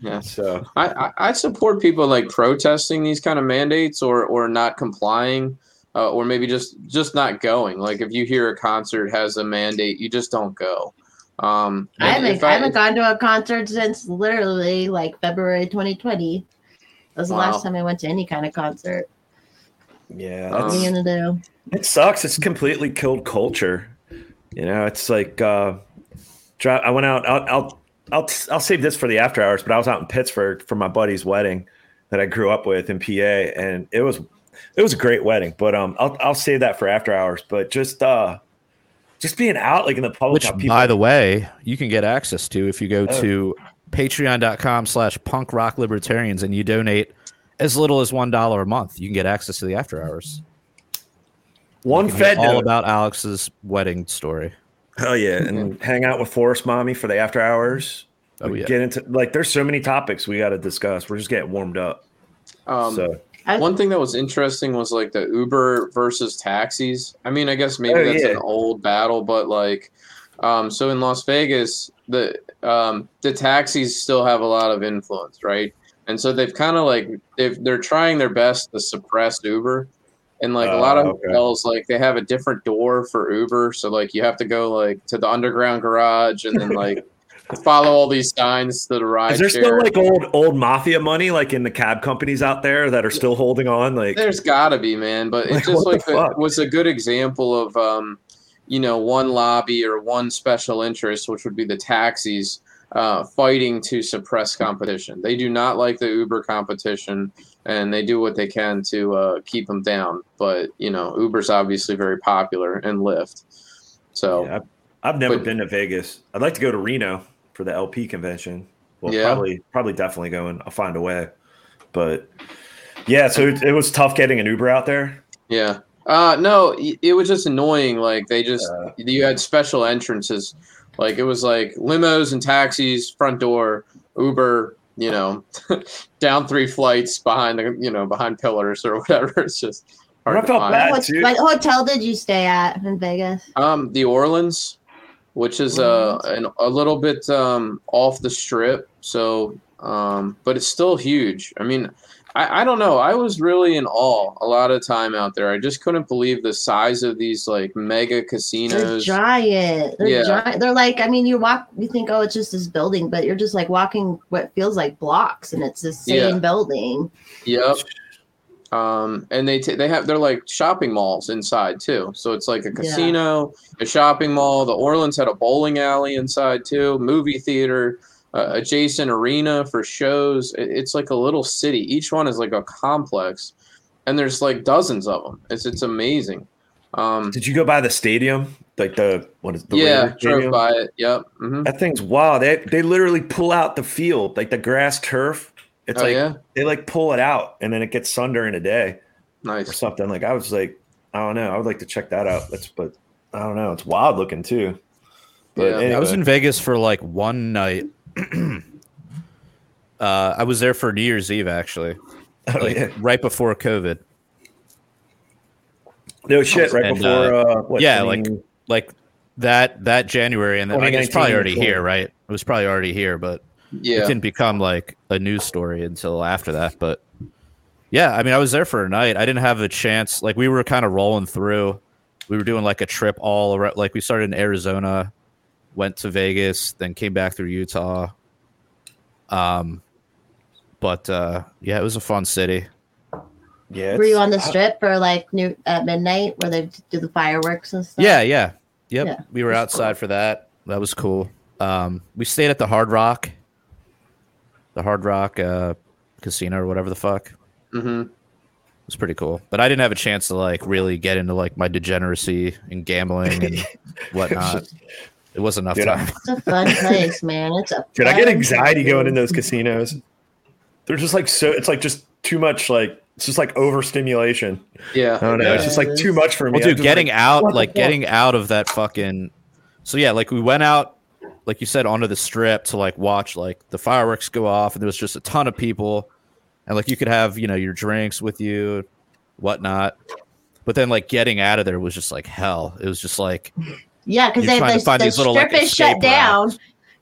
yeah so I, I i support people like protesting these kind of mandates or or not complying uh, or maybe just just not going like if you hear a concert has a mandate you just don't go um I haven't, if I haven't gone to a concert since literally like February 2020. That was the Wow. last time I went to any kind of concert. yeah, What are you gonna do? It sucks. It's completely killed culture. You know, it's like uh, dri- I went out. I'll, I'll I'll I'll save this for the after hours. But I was out in Pittsburgh for my buddy's wedding that I grew up with in PA, and it was it was a great wedding. But um, I'll I'll save that for after hours. But just uh, just being out like in the public, Which, people, by the way, you can get access to if you go Oh. to patreon.com slash punk rock libertarians and you donate as little as $1 a month. You can get access to the after hours. one You can hear Fed all note. about Alex's wedding story. Hell yeah, and hang out with Forest Mommy for the after hours. Oh, We yeah. Get into like there's so many topics we got to discuss. We're just getting warmed up. um so I, One thing that was interesting was like the Uber versus taxis. I mean, I guess maybe Oh, that's yeah. an old battle, but like, um, so in Las Vegas, the um, the taxis still have a lot of influence, right? And so they've kind of like they've they're trying their best to suppress Uber, and like a lot of Oh, okay. hotels, like they have a different door for Uber, so like you have to go like to the underground garage and then like follow all these signs to the ride. Is there still like old old mafia money like in the cab companies out there that are still holding on? Like There's got to be, man. But Like, it just like the- was a good example of, um, you know, one lobby or one special interest, which would be the taxis, uh, fighting to suppress competition. They do not like the Uber competition, and they do what they can to uh, keep them down. But you know, Uber's obviously very popular, and Lyft. So Yeah, I've, I've never But- been to Vegas. I'd like to go to Reno for the LP convention. Well, Yeah. probably probably definitely going. I'll find a way. But yeah, so it, it was tough getting an Uber out there. Yeah. Uh no, it was just annoying. Like they just Uh, you had special entrances. Like it was like limos and taxis, front door, Uber, you know, down three flights behind the, you know, behind pillars or whatever. It's just hard I to felt find. bad. What, what hotel did you stay at in Vegas? Um, the Orleans, which is uh, an, a little bit um, off the strip. So, um, but it's still huge. I mean, I, I don't know. I was really in awe a lot of time out there. I just couldn't believe the size of these like mega casinos. They're giant. They're Yeah. giant. They're like, I mean, you walk, you think, oh, it's just this building, but you're just like walking what feels like blocks, and it's the same Yeah. building. Yep. Um, and they t- they have they're like shopping malls inside too. So it's like a casino, a shopping mall. The Orleans had a bowling alley inside too, movie theater, uh, adjacent arena for shows. It- it's like a little city. Each one is like a complex, and there's like dozens of them. It's it's amazing. Um, Did you go by the stadium? Like the what is the yeah, drove by it. Yep. hmm That thing's wild. They they literally pull out the field, like the grass turf. It's Oh like yeah, they like pull it out and then it gets sun during a day Nice or something. Like I was like, I don't know. I would like to check that out. That's but I don't know. It's wild looking too. But Yeah. anyway. I was in Vegas for like one night. uh, I was there for New Year's Eve actually, Oh, like yeah. right before COVID. No shit. Right And, before uh, what? yeah, 20 like- Like that that January, and then like, it's 2019 probably already or here, right? It was probably already here, but it Yeah, didn't become like a news story until after that. But yeah, I mean, I was there for a night. I didn't have a chance. Like we were kind of rolling through. We were doing like a trip all around. Like we started in Arizona, went to Vegas, then came back through Utah. Um, but uh, yeah, it was a fun city. yeah. Were you on the strip for like new at midnight where they do the fireworks and stuff? Yeah, yeah, yep. Yeah, we were that's outside for that. That was cool. Um, we stayed at the Hard Rock, the Hard Rock uh, Casino or whatever the fuck. hmm It was pretty cool. But I didn't have a chance to like really get into like my degeneracy and gambling and whatnot. It wasn't enough Dude, time. It's a fun place, man. It's a. Dude, I get anxiety place. going in those casinos. They're just like so. It's like just too much. Like it's just like overstimulation. yeah. I don't know. It's just like too much for me. Well, I'm dude, getting like, out, like getting out of that fucking. So yeah, like we went out, like you said, onto the strip to like watch like the fireworks go off, and there was just a ton of people, and like you could have you know your drinks with you, whatnot. But then like getting out of there was just like hell. It was just like Yeah, because they the, the strip like, is shut down.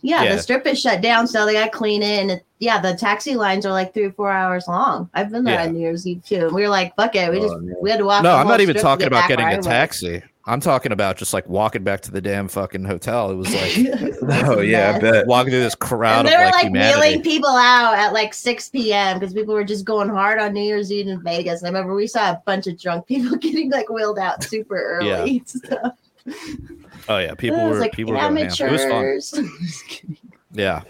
Yeah, Yeah. the strip is shut down, so they got to clean it. And it, yeah, the taxi lines are like three or four hours long. I've been there Yeah. on New Year's Eve too. And we were like, fuck it, we just Oh, we had to walk. no, I'm not even talking about getting a taxi. I'm talking about just like walking back to the damn fucking hotel. It was like Oh yeah, I bet. walking through this crowd And of they were like, like humanity. wheeling people out at like 6 p.m. because people were just going hard on New Year's Eve in Vegas. And I remember we saw a bunch of drunk people getting like wheeled out super early. So, Oh yeah, people was were like people were going ham. It was fun. amateurs. Yeah.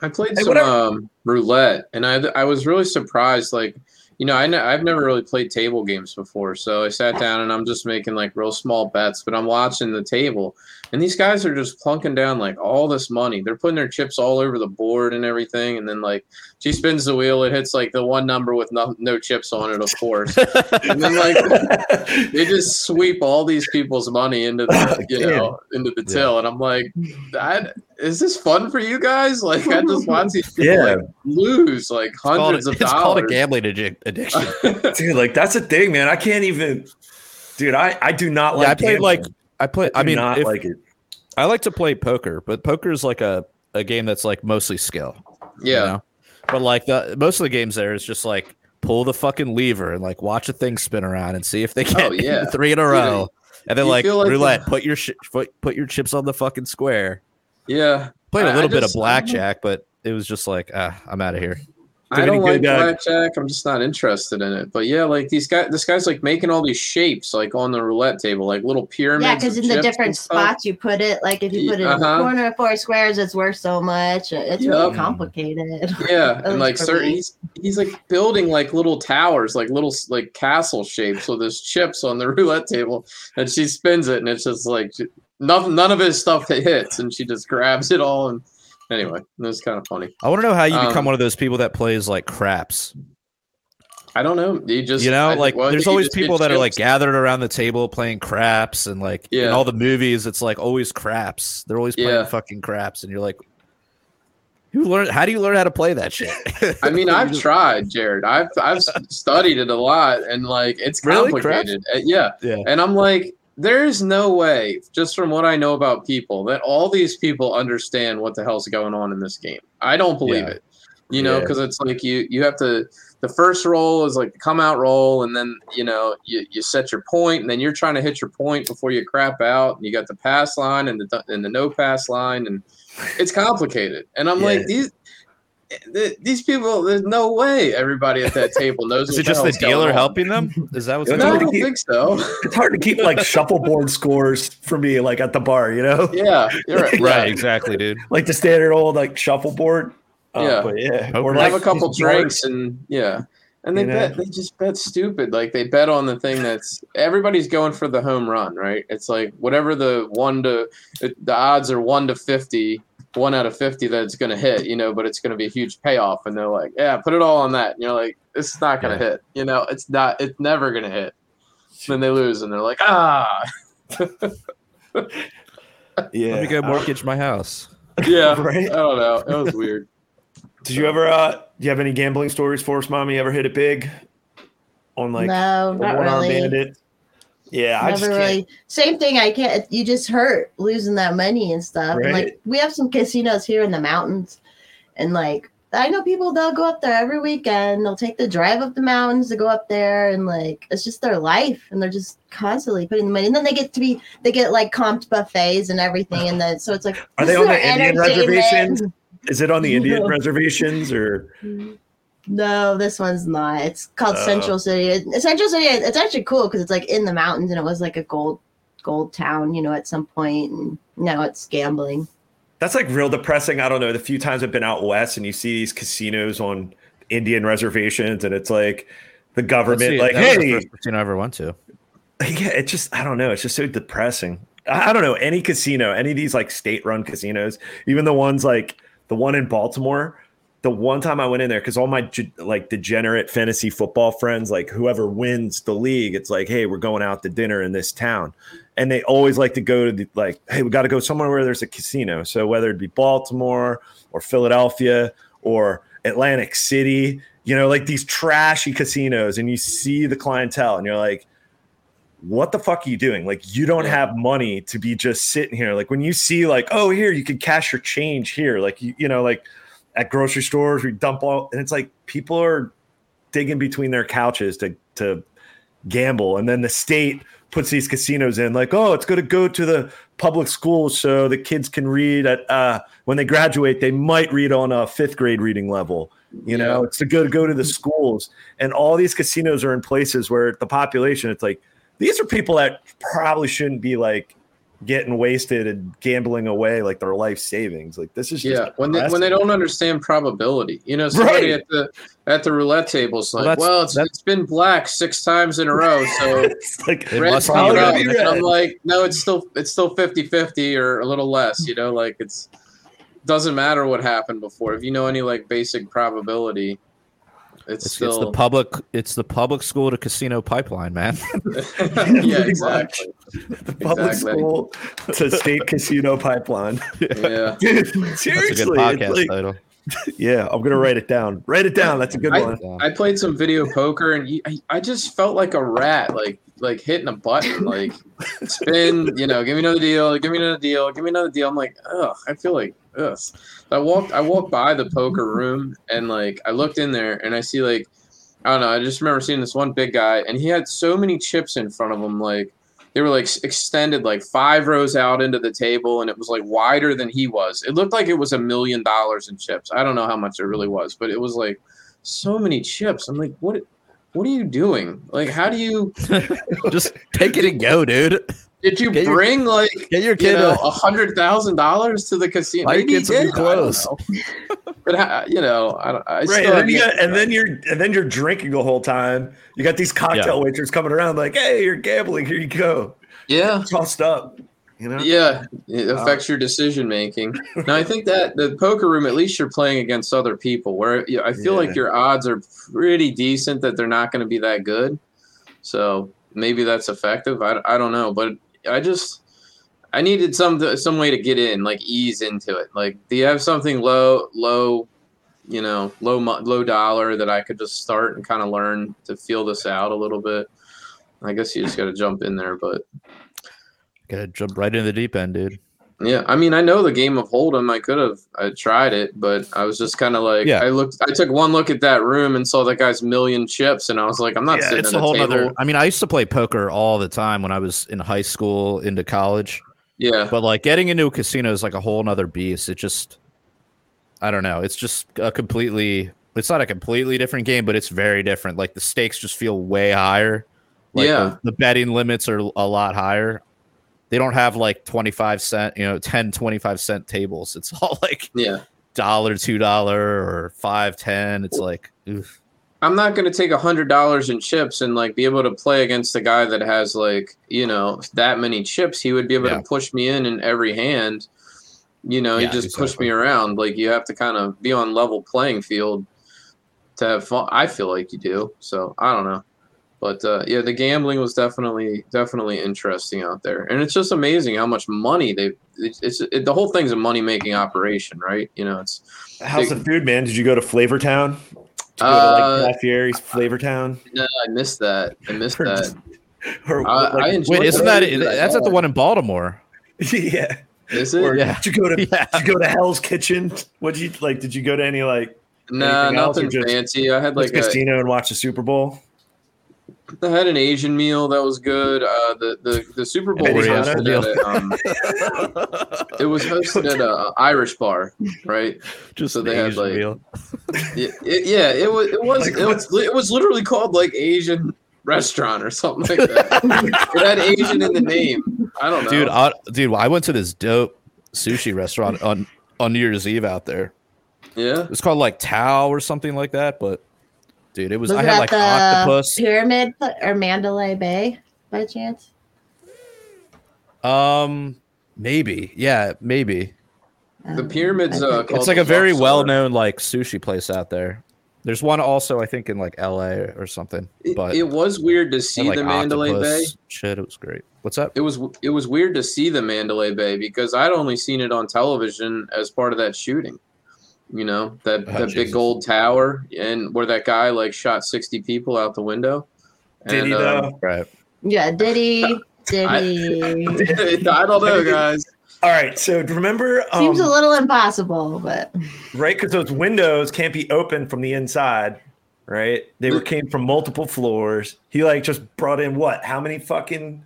I played Hey, some um, roulette, and I I was really surprised. Like, you know, I ne- I've never really played table games before, so I sat down and I'm just making like real small bets, but I'm watching the table, and these guys are just plunking down like all this money. They're putting their chips all over the board and everything, and then like she spins the wheel, it hits like the one number with no, no chips on it, of course, and then like they just sweep all these people's money into the you know into the till, and I'm like, that is this fun for you guys? Like I just watch these people Yeah. like lose like called, hundreds of it's called a gambling addic- addiction. dude, like that's a thing, man. I can't even. Dude, I I do not like. yeah, I played like. I play. I I mean, not if- like it. I like to play poker, but poker is like a, a game that's like mostly skill. you yeah, know? But like the most of the games there is just like pull the fucking lever and like watch a thing spin around and see if they get Oh, yeah. three in a Dude, row. And then like, like roulette, the- put your sh- put, put your chips on the fucking square. yeah. Played a little bit just- of blackjack, but it was just like, ah, I'm out of here. I don't like good, uh, blackjack. I'm just not interested in it. But yeah, like these guys, this guy's like making all these shapes like on the roulette table, like little pyramids. yeah, because in the different spots you put it, like if you put it in the Uh-huh. corner of four squares, it's worth so much. It's really Yep. complicated. Yeah, and like certain, he's he's like building like little towers, like little like castle shapes with his chips on the roulette table, and she spins it, and it's just like none none of his stuff hits, and she just grabs it all, and anyway, it was kind of funny. I want to know how you become Um, one of those people that plays like craps. I don't know. You just you know, I- like well, there's always people that are like gathered around the table playing craps and like in Yeah. all the movies it's like always craps. They're always playing Yeah. fucking craps and you're like You learn how do you learn how to play that shit? I mean, I've tried, Jared. I've I've studied it a lot, and like it's Really? complicated. Uh, yeah, Yeah. and I'm like, there's no way, just from what I know about people, that all these people understand what the hell's going on in this game. I don't believe Yeah. it. You know, Yeah. because it's like you you have to. The first roll is like the come out roll, and then you know you, you set your point, and then you're trying to hit your point before you crap out. And you got the pass line and the and the no pass line, and it's complicated. And I'm Yeah. like these. Th- These people, there's no way everybody at that table knows. Is it just the dealer helping them? Is that what's It's No, I don't keep- think so. It's hard to keep like shuffleboard scores for me, like at the bar, you know, Yeah, you're right. Right, exactly, dude. like the standard old like shuffleboard. Uh, Yeah. but yeah, Or have a couple drinks and yeah and they You know? bet they just bet stupid like they bet on the thing that's everybody's going for the home run right it's like whatever the one to the odds are one to 50 one out of 50 that it's going to hit you know but it's going to be a huge payoff and they're like yeah put it all on that and you're like it's not going to hit you know it's not it's never going to hit then they lose and they're like ah Yeah. Let me go mortgage my house. yeah Right? i don't know it was weird Did you ever? uh Do you have any gambling stories for us, mommy? Ever hit it big on like no, not one-arm really. bandit? Yeah, I just Never can't. really. Same thing. I can't. You just hurt losing that money and stuff. And, like we have some casinos here in the mountains, and like I know people they'll go up there every weekend. They'll take the drive up the mountains to go up there, and like it's just their life, and they're just constantly putting the money. And then they get to be they get like comped buffets and everything, and then so it's like Are they on the Indian reservations? Is it on the Indian reservations or? Mm-hmm. No, this one's not. It's called Oh. Central City. It- Central City. It's actually cool because it's like in the mountains, and it was like a gold, gold town. You know, at some point, and now it's gambling. That's like real depressing. I don't know. The few times I've been out west and you see these casinos on Indian reservations, and it's like the government, see, like, that was the hey, first casino I ever went to. yeah, it's just I don't know. It's just so depressing. I, I don't know any casino, any of these like state-run casinos, even the ones like the one in Baltimore. The one time I went in there, because all my like degenerate fantasy football friends, like whoever wins the league, it's like, hey, we're going out to dinner in this town, and they always like to go to the like, hey, we got to go somewhere where there's a casino. So whether it be Baltimore or Philadelphia or Atlantic City, you know, like these trashy casinos, and you see the clientele, and you're like, what the fuck are you doing? Like, you don't have money to be just sitting here. Like, when you see, like, oh, here, you can cash your change here. Like, you, you know, like at grocery stores, we dump all, and it's like people are digging between their couches to, to gamble. And then the state puts these casinos in, like, oh, it's going to go to the public schools so the kids can read at, uh, when they graduate, they might read on a fifth grade reading level. You know, it's to go to go to the schools. And all these casinos are in places where the population, it's like, these are people that probably shouldn't be like getting wasted and gambling away like their life savings. Like this is just Yeah, when they when they don't understand probability, you know, somebody Right. at the at the roulette table is Well, like, that's- well, it's, it's been black six times in a row, so it's like It red coming up. Be And red. I'm like, no, it's still it's still 50-50 or a little less, you know, like it's doesn't matter what happened before. If you know any like basic probability, it's, It's, still it's the public. It's the public school to casino pipeline, man. yeah, Pretty exactly. the public Exactly. school to state casino pipeline. Yeah. Dude, That's a good seriously, podcast like, title. yeah, I'm gonna write it down. Write it down. That's a good I- one. I played some video poker and I, I just felt like a rat, like like hitting a button, like spin, you know, give me another deal, give me another deal, give me another deal. I'm like, ugh, I feel like ugh. I walked I walked by the poker room and like I looked in there and I see like I don't know, I just remember seeing this one big guy and he had so many chips in front of him, like they were like extended like five rows out into the table and it was like wider than he was. It looked like it was a million dollars in chips. I don't know how much it really was, but it was like so many chips. I'm like, what what are you doing? Like how do you Just take it and go, dude. did you Get your- bring like Get your you kid know a a hundred thousand dollars to the casino? Buy Maybe he some did. I don't clothes. but uh, you know, I, don't- I Right, still and then, you got, and then, you're and then you're drinking the whole time. You got these cocktail Yeah. waiters coming around like, "Hey, you're gambling. Here you go." yeah, Tossed up. You know. yeah, it uh, affects your decision making. Now I think that the poker room, at least you're playing against other people. Where I feel Yeah. like your odds are pretty decent that they're not going to be that good. So maybe that's effective. I, I don't know, but I just I needed some some way to get in, like ease into it. Like, do you have something low, low, you know, low low dollar that I could just start and kind of learn to feel this out a little bit? I guess you just got to jump in there, but Gotta jump right into the deep end, dude. yeah, I mean, I know the game of Hold'em. I could have I tried it, but I was just kind of like, Yeah. I looked, I took one look at that room and saw that guy's million chips, and I was like, I'm not Yeah, sitting It's a a whole table. nother. I mean, I used to play poker all the time when I was in high school into college, Yeah, but like getting into a casino is like a whole nother beast. It just, I don't know. It's just a completely. It's not a completely different game, but it's very different. Like the stakes just feel way higher. Like Yeah. the, the betting limits are a lot higher. They don't have like 25 cent, you know, 10, 25 cent tables. It's all like yeah. dollar, two dollar, or five, ten. It's like, oof. I'm not going to take a hundred dollars in chips and like be able to play against a guy that has like you know that many chips. He would be able Yeah. to push me in in every hand. You know, Yeah, he just pushed exactly. me around. Like you have to kind of be on level playing field to have fun. I feel like you do. So I don't know, but uh, yeah, the gambling was definitely definitely interesting out there, and it's just amazing how much money they. It's, it's it, the whole thing's a money making operation, right? You know, it's How's the food, man? Did you go to Flavortown? Town? you go Uh, to like Guy Fieri's Flavortown? no, I missed that. I missed Or that. just- Or I- like- I enjoy- wait, isn't What that is that? that's at the one in Baltimore? yeah. Is it? Or Yeah. did you go to Yeah. did you go to Hell's Kitchen? What did you like? Did you go to any like Nah, Anything else or nothing just- fancy. I had like a, casino and watch the Super Bowl? I had an Asian meal that was good. Uh, the the the Super Bowl was Benihana hosted at a, um, it was hosted at a Irish bar, right? Just So an they had, Asian like- meal. Yeah, it, yeah, it was it was Like it was it was literally called like Asian restaurant or something like that. it had Asian in the name. I don't know, dude. I, dude, I went to this dope sushi restaurant on on New Year's Eve out there. yeah, It's called like Tao or something like that. But dude, it was, Was I it had like the octopus. Pyramid or Mandalay Bay by chance? Um, maybe, yeah, maybe. the Um, pyramids. I Uh, think- called It's like a very well known like sushi place out there. There's one also I think in like L.A. or something. But it was weird to see had, like, the Mandalay Bay. Shit, it was great. What's up? it was it was weird to see the Mandalay Bay because I'd only seen it on television as part of that shooting. You know that Oh, that big gold tower and where that guy like shot sixty people out the window. Did he And, um, though? Right. Yeah, did he? Did I- he? I don't know, guys. All right. So remember, um, Seems a little impossible, but right? Because those windows can't be open from the inside, right? They were came from multiple floors. He like just brought in what? How many fucking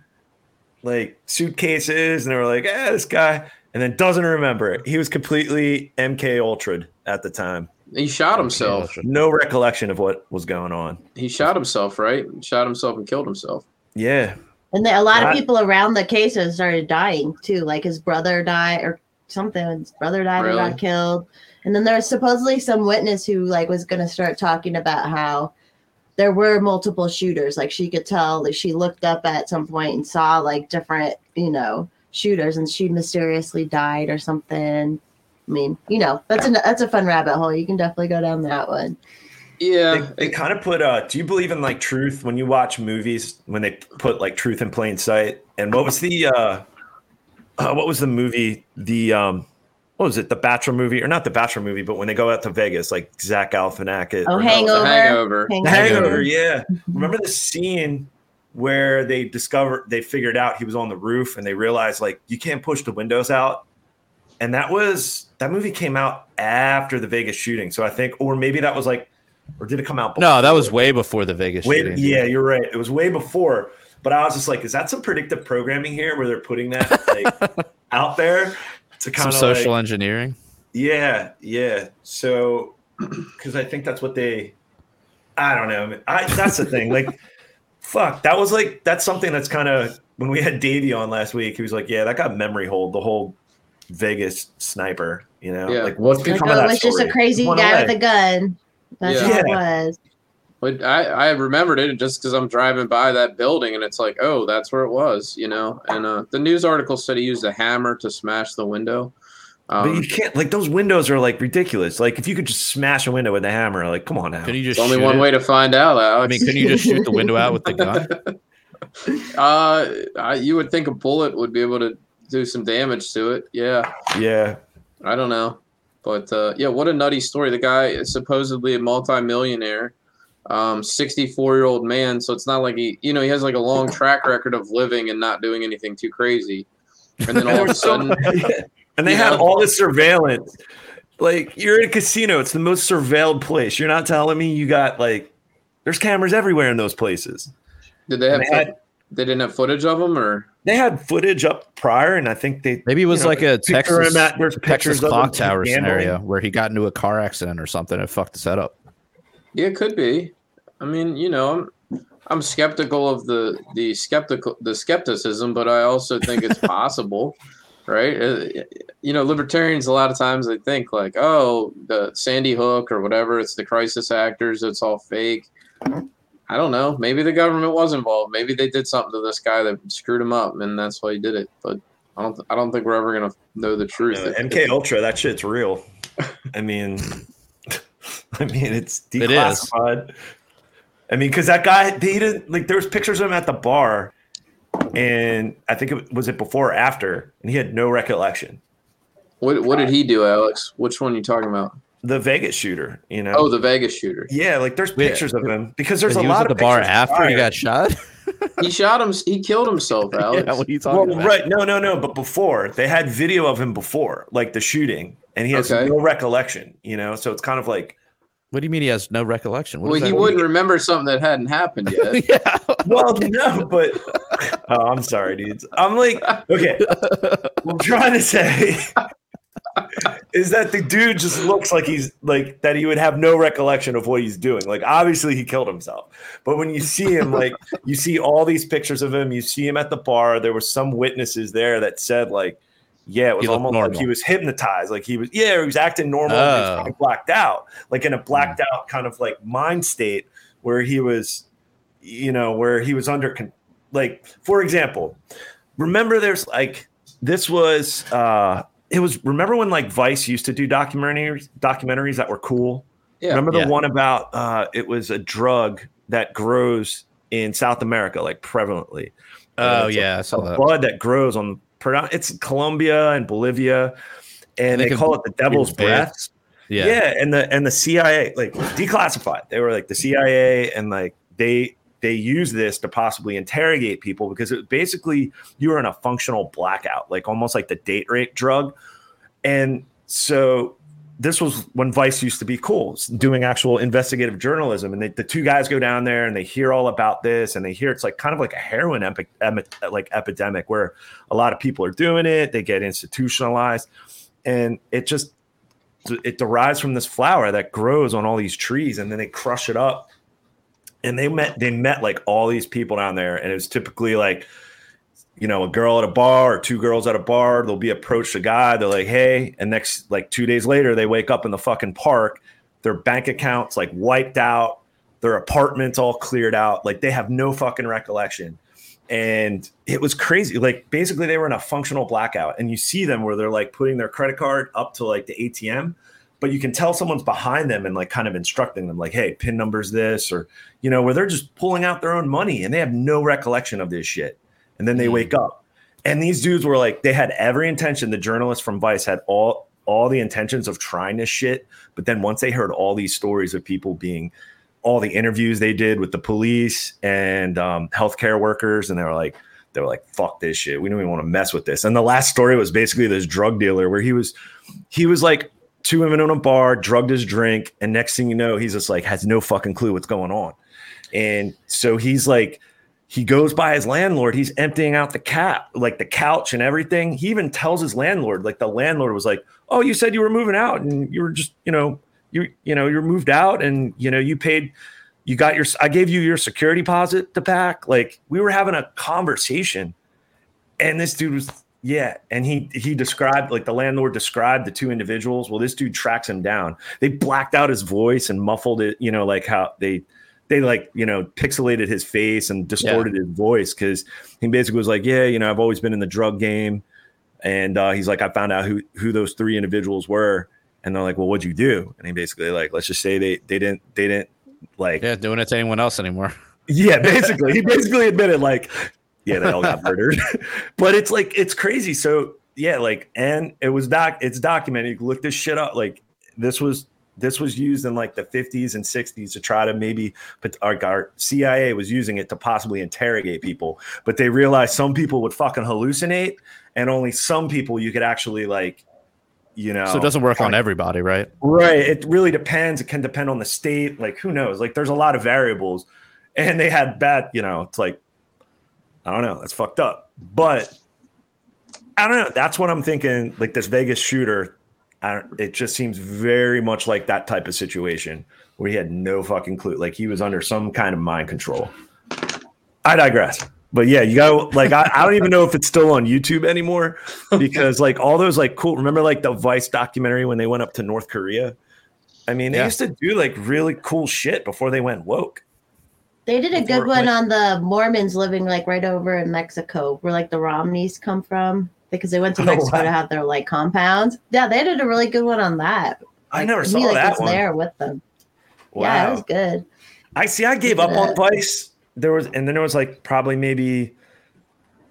like suitcases? And they were like, "eh, this guy," and then doesn't remember it. He was completely MK Ultra at the time. He shot himself. No recollection of what was going on. He shot himself, right? He shot himself and killed himself. Yeah, and then a lot of people around the cases started dying too. Like his brother died or something. His brother died Really? and got killed. And then there was supposedly some witness who like was going to start talking about how there were multiple shooters. Like she could tell, like she looked up at some point and saw like different, you know, shooters, and she mysteriously died or something. I mean, you know, that's a that's a fun rabbit hole. You can definitely go down that one. Yeah, they, they kind of put uh do you believe in like truth when you watch movies when they put like truth in plain sight and what was the uh, uh what was the movie the um what was it the bachelor movie or not the bachelor movie but when they go out to vegas like zach galifianakis Oh, or no, Hangover. the hangover. the Hangover. hangover yeah remember the scene where they discovered they figured out he was on the roof and they realized like you can't push the windows out and that was that movie came out after the vegas shooting so i think or maybe that was like or did it come out No, that was way before the Vegas Way, shooting. yeah, you're right. It was way before. But I was just like, is that some predictive programming here where they're putting that like out there to kind of social like, engineering. yeah, yeah. So because I think that's what they. I don't know. I that's the thing. Like, fuck, that was like that's something that's kind of when we had Davey on last week. He was like, yeah, that got memory hold. The whole Vegas sniper. You know, Yeah. like what's Like, become oh, of it that was just a crazy guy away. with a gun. That's Yeah. all it was. But I, I remembered it just because I'm driving by that building and it's like, oh, that's where it was, you know. And uh, the news article said he used a hammer to smash the window. But Um, you can't like those windows are like ridiculous. Like if you could just smash a window with a hammer, like come on now. Can you just there's only one it? way to find out. I Alex. mean, can you just shoot the window out with the gun? uh, I, you would think a bullet would be able to do some damage to it. Yeah, Yeah. I don't know, but uh, yeah, what a nutty story. The guy is supposedly a multimillionaire, um, 64 year old man. So it's not like he, you know, he has like a long track record of living and not doing anything too crazy. And then all of a sudden, and they You had all this surveillance. Like you're in a casino, it's the most surveilled place. You're not telling me you got like there's cameras everywhere in those places. did they have? They had- they didn't have footage of them or They had footage up prior, and I think they Maybe it was you know, like a picture Texas, him at- there's Texas clock tower scenario where he got into a car accident or something and fucked the setup. yeah, it could be. I mean, you know, I'm I'm skeptical of the the skeptical the skepticism, but I also think it's possible, right? Uh, You know, libertarians a lot of times they think like, oh, the Sandy Hook or whatever, it's the crisis actors, it's all fake. I don't know. Maybe the government was involved. Maybe they did something to this guy that screwed him up, and that's why he did it. But I don't. I don't think we're ever gonna know the truth. you know, If- MK Ultra. That shit's real. I mean, I mean it's It is. declassified. I mean, because that guy, they didn't like. There was pictures of him at the bar, and I think it was it before or after, and he had no recollection. What What did he do, Alex? Which one are you talking about? The Vegas shooter, you know. Oh, the Vegas shooter. yeah, like there's Wait, pictures of him because there's And a lot at of the bar pictures after he got shot. He shot him. He killed himself, Alex. yeah, what are you talking Well, about? right, no, no, no. But before they had video of him before, like the shooting, and he has Okay. no recollection. You know, so it's kind of like, What do you mean he has no recollection? What well, he that wouldn't remember something that hadn't happened yet. yeah. well, no, but oh, I'm sorry, dudes. I'm like, okay, what I'm trying to say is that the dude just looks like he's like that he would have no recollection of what he's doing. Like, obviously, he killed himself, but when you see him, like, you see all these pictures of him, you see him at the bar. There were some witnesses there that said, like, yeah, it was He looked almost like he was hypnotized. Like he was, yeah, he was acting normal. and he was Oh. kind of blacked out, like in a blacked out kind of like mind state where he was, you know, where he was under, con- like, for example, remember there's like, this was, uh, it was, remember when like Vice used to do documentaries, documentaries that were cool? Yeah. Remember the Yeah. one about, uh, it was a drug that grows in South America, like prevalently. Oh It's a- yeah, I saw a that. blood that grows on produ- it's Colombia and Bolivia, and They call it the devil's breath. Yeah. Yeah. and the and the CIA like declassified. They were like the CIA, and like they they use this to possibly interrogate people because it basically you were in a functional blackout, like almost like the date rape drug, and so. This was when Vice used to be cool, doing actual investigative journalism, and they, the two guys go down there and they hear all about this, and they hear it's like kind of like a heroin epi- like epidemic where a lot of people are doing it, they get institutionalized, and it just it derives from this flower that grows on all these trees and then they crush it up. And they met they met like all these people down there. And it was typically like you know a girl at a bar or two girls at a bar they'll be approached a guy they're like hey and next like two days later they wake up in the fucking park their bank accounts like wiped out their apartments all cleared out like they have no fucking recollection. And it was crazy like basically they were in a functional blackout and you see them where they're like putting their credit card up to like the atm but you can tell someone's behind them and like kind of instructing them like hey pin numbers this or you know where they're just pulling out their own money and they have no recollection of this shit and then they Mm. wake up and these dudes were like they had every intention the journalists from vice had all all the intentions of trying this shit but then once they heard all these stories of people being all the interviews they did with the police and um, healthcare workers, and they were like, they were like, "Fuck this shit. We don't even want to mess with this." And the last story was basically this drug dealer where he was, he was like two women in a bar, drugged his drink, and next thing you know, he's just like has no fucking clue what's going on, and so he's like. He goes by his landlord. He's emptying out the cat, like the couch and everything. He even tells his landlord, like the landlord was like, "Oh, you said you were moving out, and you were just, you know, you you know you're moved out and you know you paid you got your i gave you your security deposit to pack. Like we were having a conversation. And this dude was yeah. And he he described like the landlord described the two individuals. Well this dude tracks him down. They blacked out his voice and muffled it you know like how they they like you know pixelated his face and distorted his voice because he basically was like yeah you know i've always been in the drug game and uh, he's like i found out who who those three individuals were and they're like well what'd you do and he basically like let's just say they they didn't they didn't like Yeah, doing it to anyone else anymore. yeah basically he basically admitted like Yeah, they all got murdered. but it's like it's crazy. So yeah, like and it was doc it's documented. You can look this shit up. Like this was this was used in like the 50s and 60s to try to maybe but our, our CIA was using it to possibly interrogate people, but they realized some people would fucking hallucinate and only some people you could actually like you know So it doesn't work on everybody, right? Right. It really depends. It can depend on the state. Like, who knows? Like, there's a lot of variables. And they had bad, you know, it's like, I don't know. That's fucked up. But I don't know. That's what I'm thinking. Like, this Vegas shooter, it just seems very much like that type of situation where he had no fucking clue. Like, he was under some kind of mind control. I digress. But yeah, you got like I, I don't even know if it's still on YouTube anymore because like all those like cool remember like the Vice documentary when they went up to North Korea? I mean, they Yeah. used to do like really cool shit before they went woke. They did a Before good one went- on the Mormons living like right over in Mexico, where like the Romneys come from, because they went to Oh, Mexico wow. to have their like compounds. Yeah, they did a really good one on that. I Like, never he, saw like, that was one. there with them. Yeah, it was good. I see. I gave up at on that. Vice. There was, and then there was like probably maybe,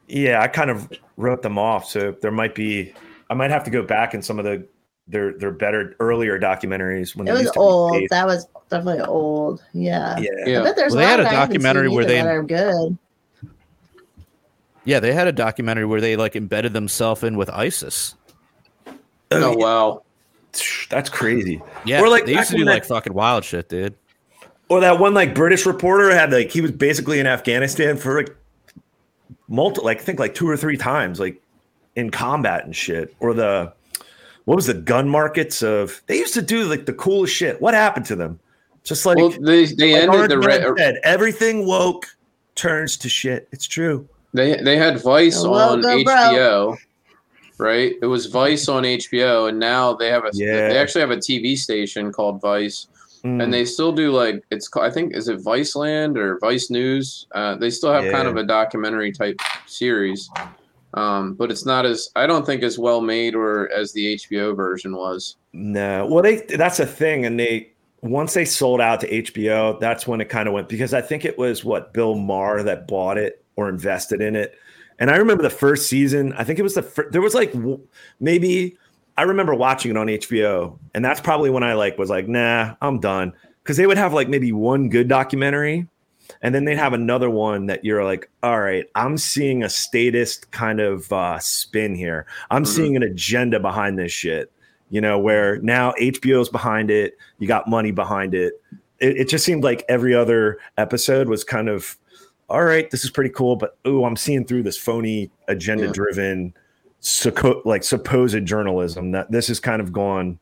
yeah. I kind of wrote them off. So there might be. I might have to go back in some of the their their better earlier documentaries when It they was used to old. based- That was definitely old. Yeah. Yeah. Yeah. I bet there's Well, they a lot had a that I haven't seen documentary where they- that are good. Yeah, they had a documentary where they like embedded themselves in with ISIS. Oh, oh wow. That's crazy. Yeah, Or, like, they used to do that- like fucking wild shit, dude. Or that one like British reporter had like he was basically in Afghanistan for like multi like I think like two or three times like in combat and shit. Or the what was the gun markets of they used to do like the coolest shit. What happened to them? Just like, Well, they they like ended the Man re- said, everything woke turns to shit. It's true. They they had Vice The on logo, bro. HBO, right? It was Vice on HBO, and now they have a Yeah. they actually have a TV station called Vice, Mm. and they still do like it's I think is it Viceland or Vice News? Uh, they still have kind of a documentary type series, um, but it's not as I don't think as well made or as the HBO version was. No, well, they that's a thing, and they once they sold out to HBO, that's when it kind of went because I think it was what Bill Maher that bought it or invested in it, and I remember the first season. I think it was the fir- there was like maybe I remember watching it on HBO, and that's probably when I like was like, nah, I'm done because they would have like maybe one good documentary. And then they'd have another one that you're like, all right, I'm seeing a statist kind of uh, spin here. I'm Mhm. seeing an agenda behind this shit you know, where now HBO's behind it, you got money behind it. It, it just seemed like every other episode was kind of, all right, this is pretty cool, but oh, I'm seeing through this phony agenda driven, like supposed journalism that this is kind of gone.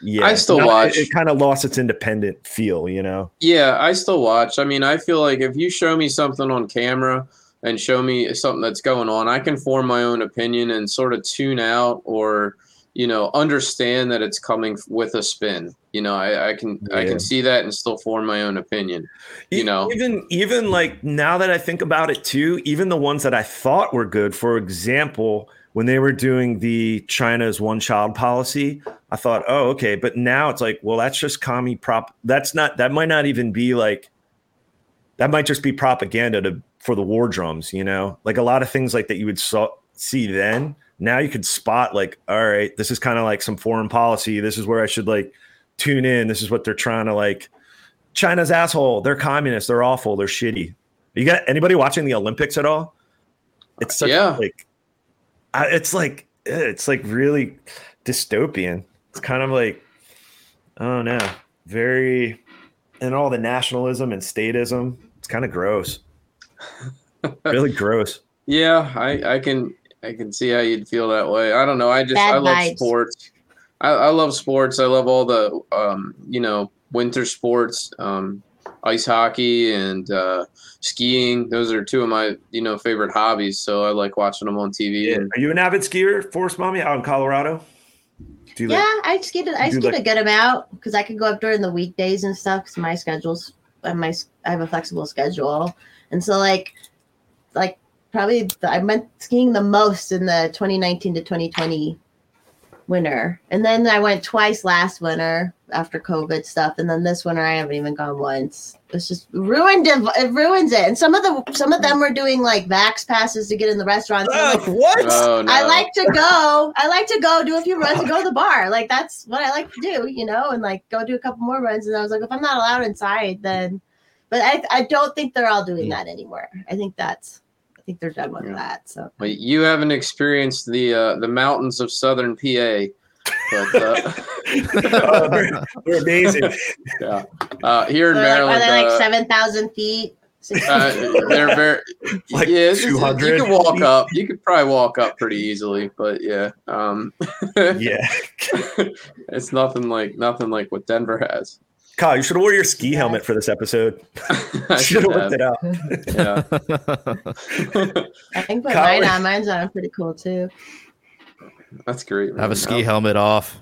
Yeah, I still Now watch. It, it kind of lost its independent feel, you know. Yeah, I still watch. I mean, I feel like if you show me something on camera and show me something that's going on, I can form my own opinion and sort of tune out or, you know, understand that it's coming with a spin. You know, I, I can I can see that and still form my own opinion. You E- know. even even like now that I think about it too, even the ones that I thought were good, for example, when they were doing the China's one child policy, I thought, oh, okay, but now it's like, well, that's just commie prop. That's not that might not even be like that might just be propaganda to for the war drums, you know, like a lot of things like that you would saw, see then. Now you could spot like, all right, this is kind of like some foreign policy. This is where I should like tune in. This is what they're trying to like. China's asshole. They're communists. They're awful. They're shitty. You got anybody watching the Olympics at all? It's such Yeah. like, I, it's like eh, it's like really dystopian. It's kind of like, I don't know, very, and all the nationalism and statism. It's kind of gross. really gross. Yeah, I, I can I can see how you'd feel that way. I don't know. I just Bad I love vibes. sports. I, I love sports. I love all the um, you know winter sports, um, ice hockey and uh, skiing. Those are two of my you know favorite hobbies. So I like watching them on TV. Yeah. And Are you an avid skier, Forest Mommy, out in Colorado? Do you Yeah, like, I skied. I skied like- a good amount because I could go up during the weekdays and stuff. Because my schedule's, uh, my I have a flexible schedule, and so like, like probably the, I went skiing the most in the 2019 to 2020 winter, and then I went twice last winter after COVID stuff, and then this winter I haven't even gone once. it's just ruined it, it ruins it. And some of the some of them were doing like vax passes to get in the restaurants. And I'm like, what? Oh, no. I like to go. I like to go do a few runs and go to the bar. Like that's what I like to do, you know, and like go do a couple more runs. And I was like, if I'm not allowed inside, then. But I I don't think they're all doing hmm. that anymore. I think that's I think they're done with Yeah. that. So Well, you haven't experienced the uh, the mountains of southern PA, but uh, oh, they're, they're amazing. yeah, uh, here in they're like, are Maryland, they like uh, seven thousand feet? uh, they're very Like yeah. it's- it's- 200 You can walk up. You could probably walk up pretty easily, but yeah, um, Yeah. it's nothing like nothing like what Denver has. Kyle, you should have wore your ski helmet for this episode. I should have have, whipped it out. Yeah, I can put Colin- mine on. Mine's on pretty cool too. that's great. Have a ski helmet off.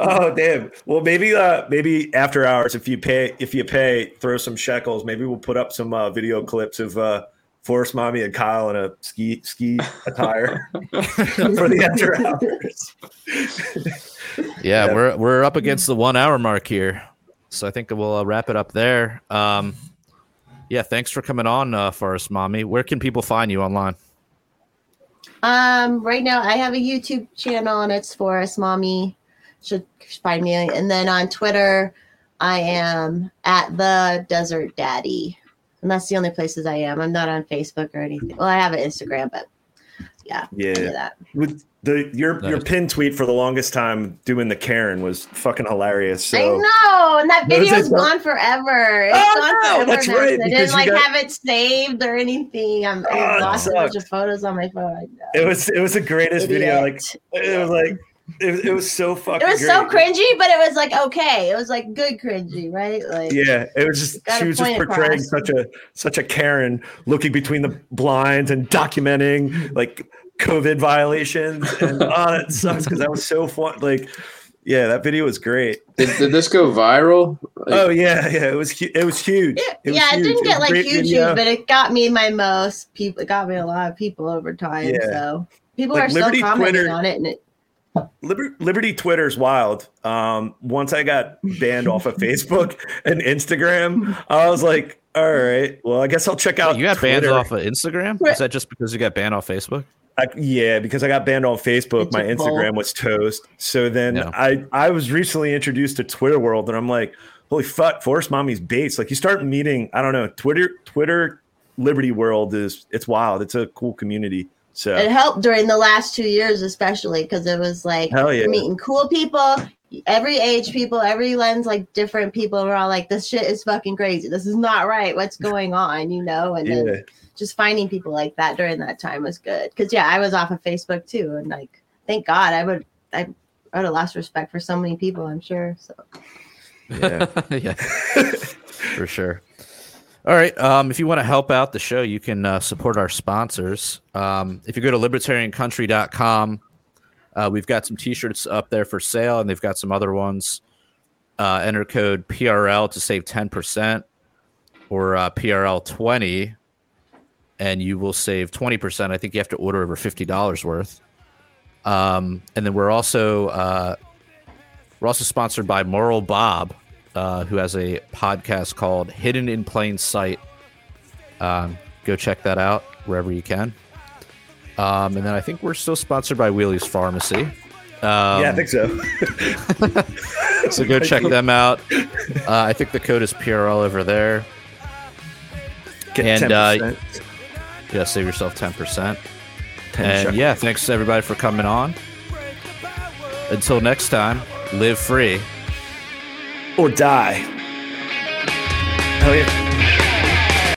oh damn. Well maybe uh maybe after hours if you pay if you pay, throw some shekels. Maybe we'll put up some uh, video clips of uh Forest Mommy and Kyle in a ski ski attire for the after hours. Yeah, Yeah. we're we're up against the one hour mark here, so I think we'll uh, wrap it up there. Um, yeah, thanks for coming on, uh, Forest Mommy. Where can people find you online? Um, right now I have a YouTube channel and it's Forest Mommy. Should find me. And then on Twitter, I am at the Desert Daddy. And that's the only places I am. I'm not on Facebook or anything. Well, I have an Instagram, but yeah, Yeah. that. With the your your pin tweet for the longest time doing the Karen was fucking hilarious. So I know, and that What is video's it? gone forever. It's Oh, gone forever that's now, right, 'cause I didn't like got- have it saved or anything. I'm, Oh, I it lost a bunch of photos on my phone. It was it was the greatest video. Like it was like it, it was so fucking It was great. so cringy, but it was like okay. It was like good cringy, right? Like Yeah, it was just she was just portraying across. such a such a Karen looking between the blinds and documenting like COVID violations and oh that sucks because that was so fun. Like, yeah, that video was great. Did, did this go viral? Like, Oh yeah, yeah, it was hu- it was huge. Yeah, It was yeah, it huge. didn't get a like great huge, video. but it got me my most people. It got me a lot of people over time. Yeah. So people Like are still Liberty commenting Twitter- on it, and it, Liber- Liberty Twitter's wild. Um, once I got banned off of Facebook and Instagram, I was like, all right, well, I guess I'll check out. Wait, you got banned off of Instagram? Is that just because you got banned off Facebook? I, yeah, because I got banned on Facebook, It's my Instagram bolt. was toast. So then Yeah. I I was recently introduced to Twitter world, and I'm like, holy fuck, Forest Mommy's base. Like you start meeting, I don't know, Twitter Twitter Liberty world is it's wild. It's a cool community. So it helped during the last two years, especially because it was like hell yeah, you're meeting cool people, every age people, every lens, like different people. We're all like, this shit is fucking crazy. This is not right. What's going on? You know, and yeah, then just finding people like that during that time was good. Because yeah, I was off of Facebook too, and like, thank God, I would I. I would have lost respect for so many people, I'm sure. So yeah. yeah, for sure. All right. Um, if you want to help out the show, you can uh, support our sponsors. Um, if you go to libertariancountry.com, uh, we've got some t shirts up there for sale, and they've got some other ones. Uh, enter code PRL to save 10% or uh, PRL20, and you will save 20%. I think you have to order over $50 worth. Um, and then we're also uh, we're also sponsored by Moral Bob, uh, who has a podcast called Hidden in Plain Sight. Um, go check that out wherever you can. Um, and then I think we're still sponsored by Wheelie's Pharmacy. Um, yeah, I think so. so go check them out. Uh, I think the code is PRL over there. Get and, uh, 10%. Yeah, save yourself 10%. 10 And yeah, thanks everybody for coming on. Until next time, live free. Or die. Hell yeah.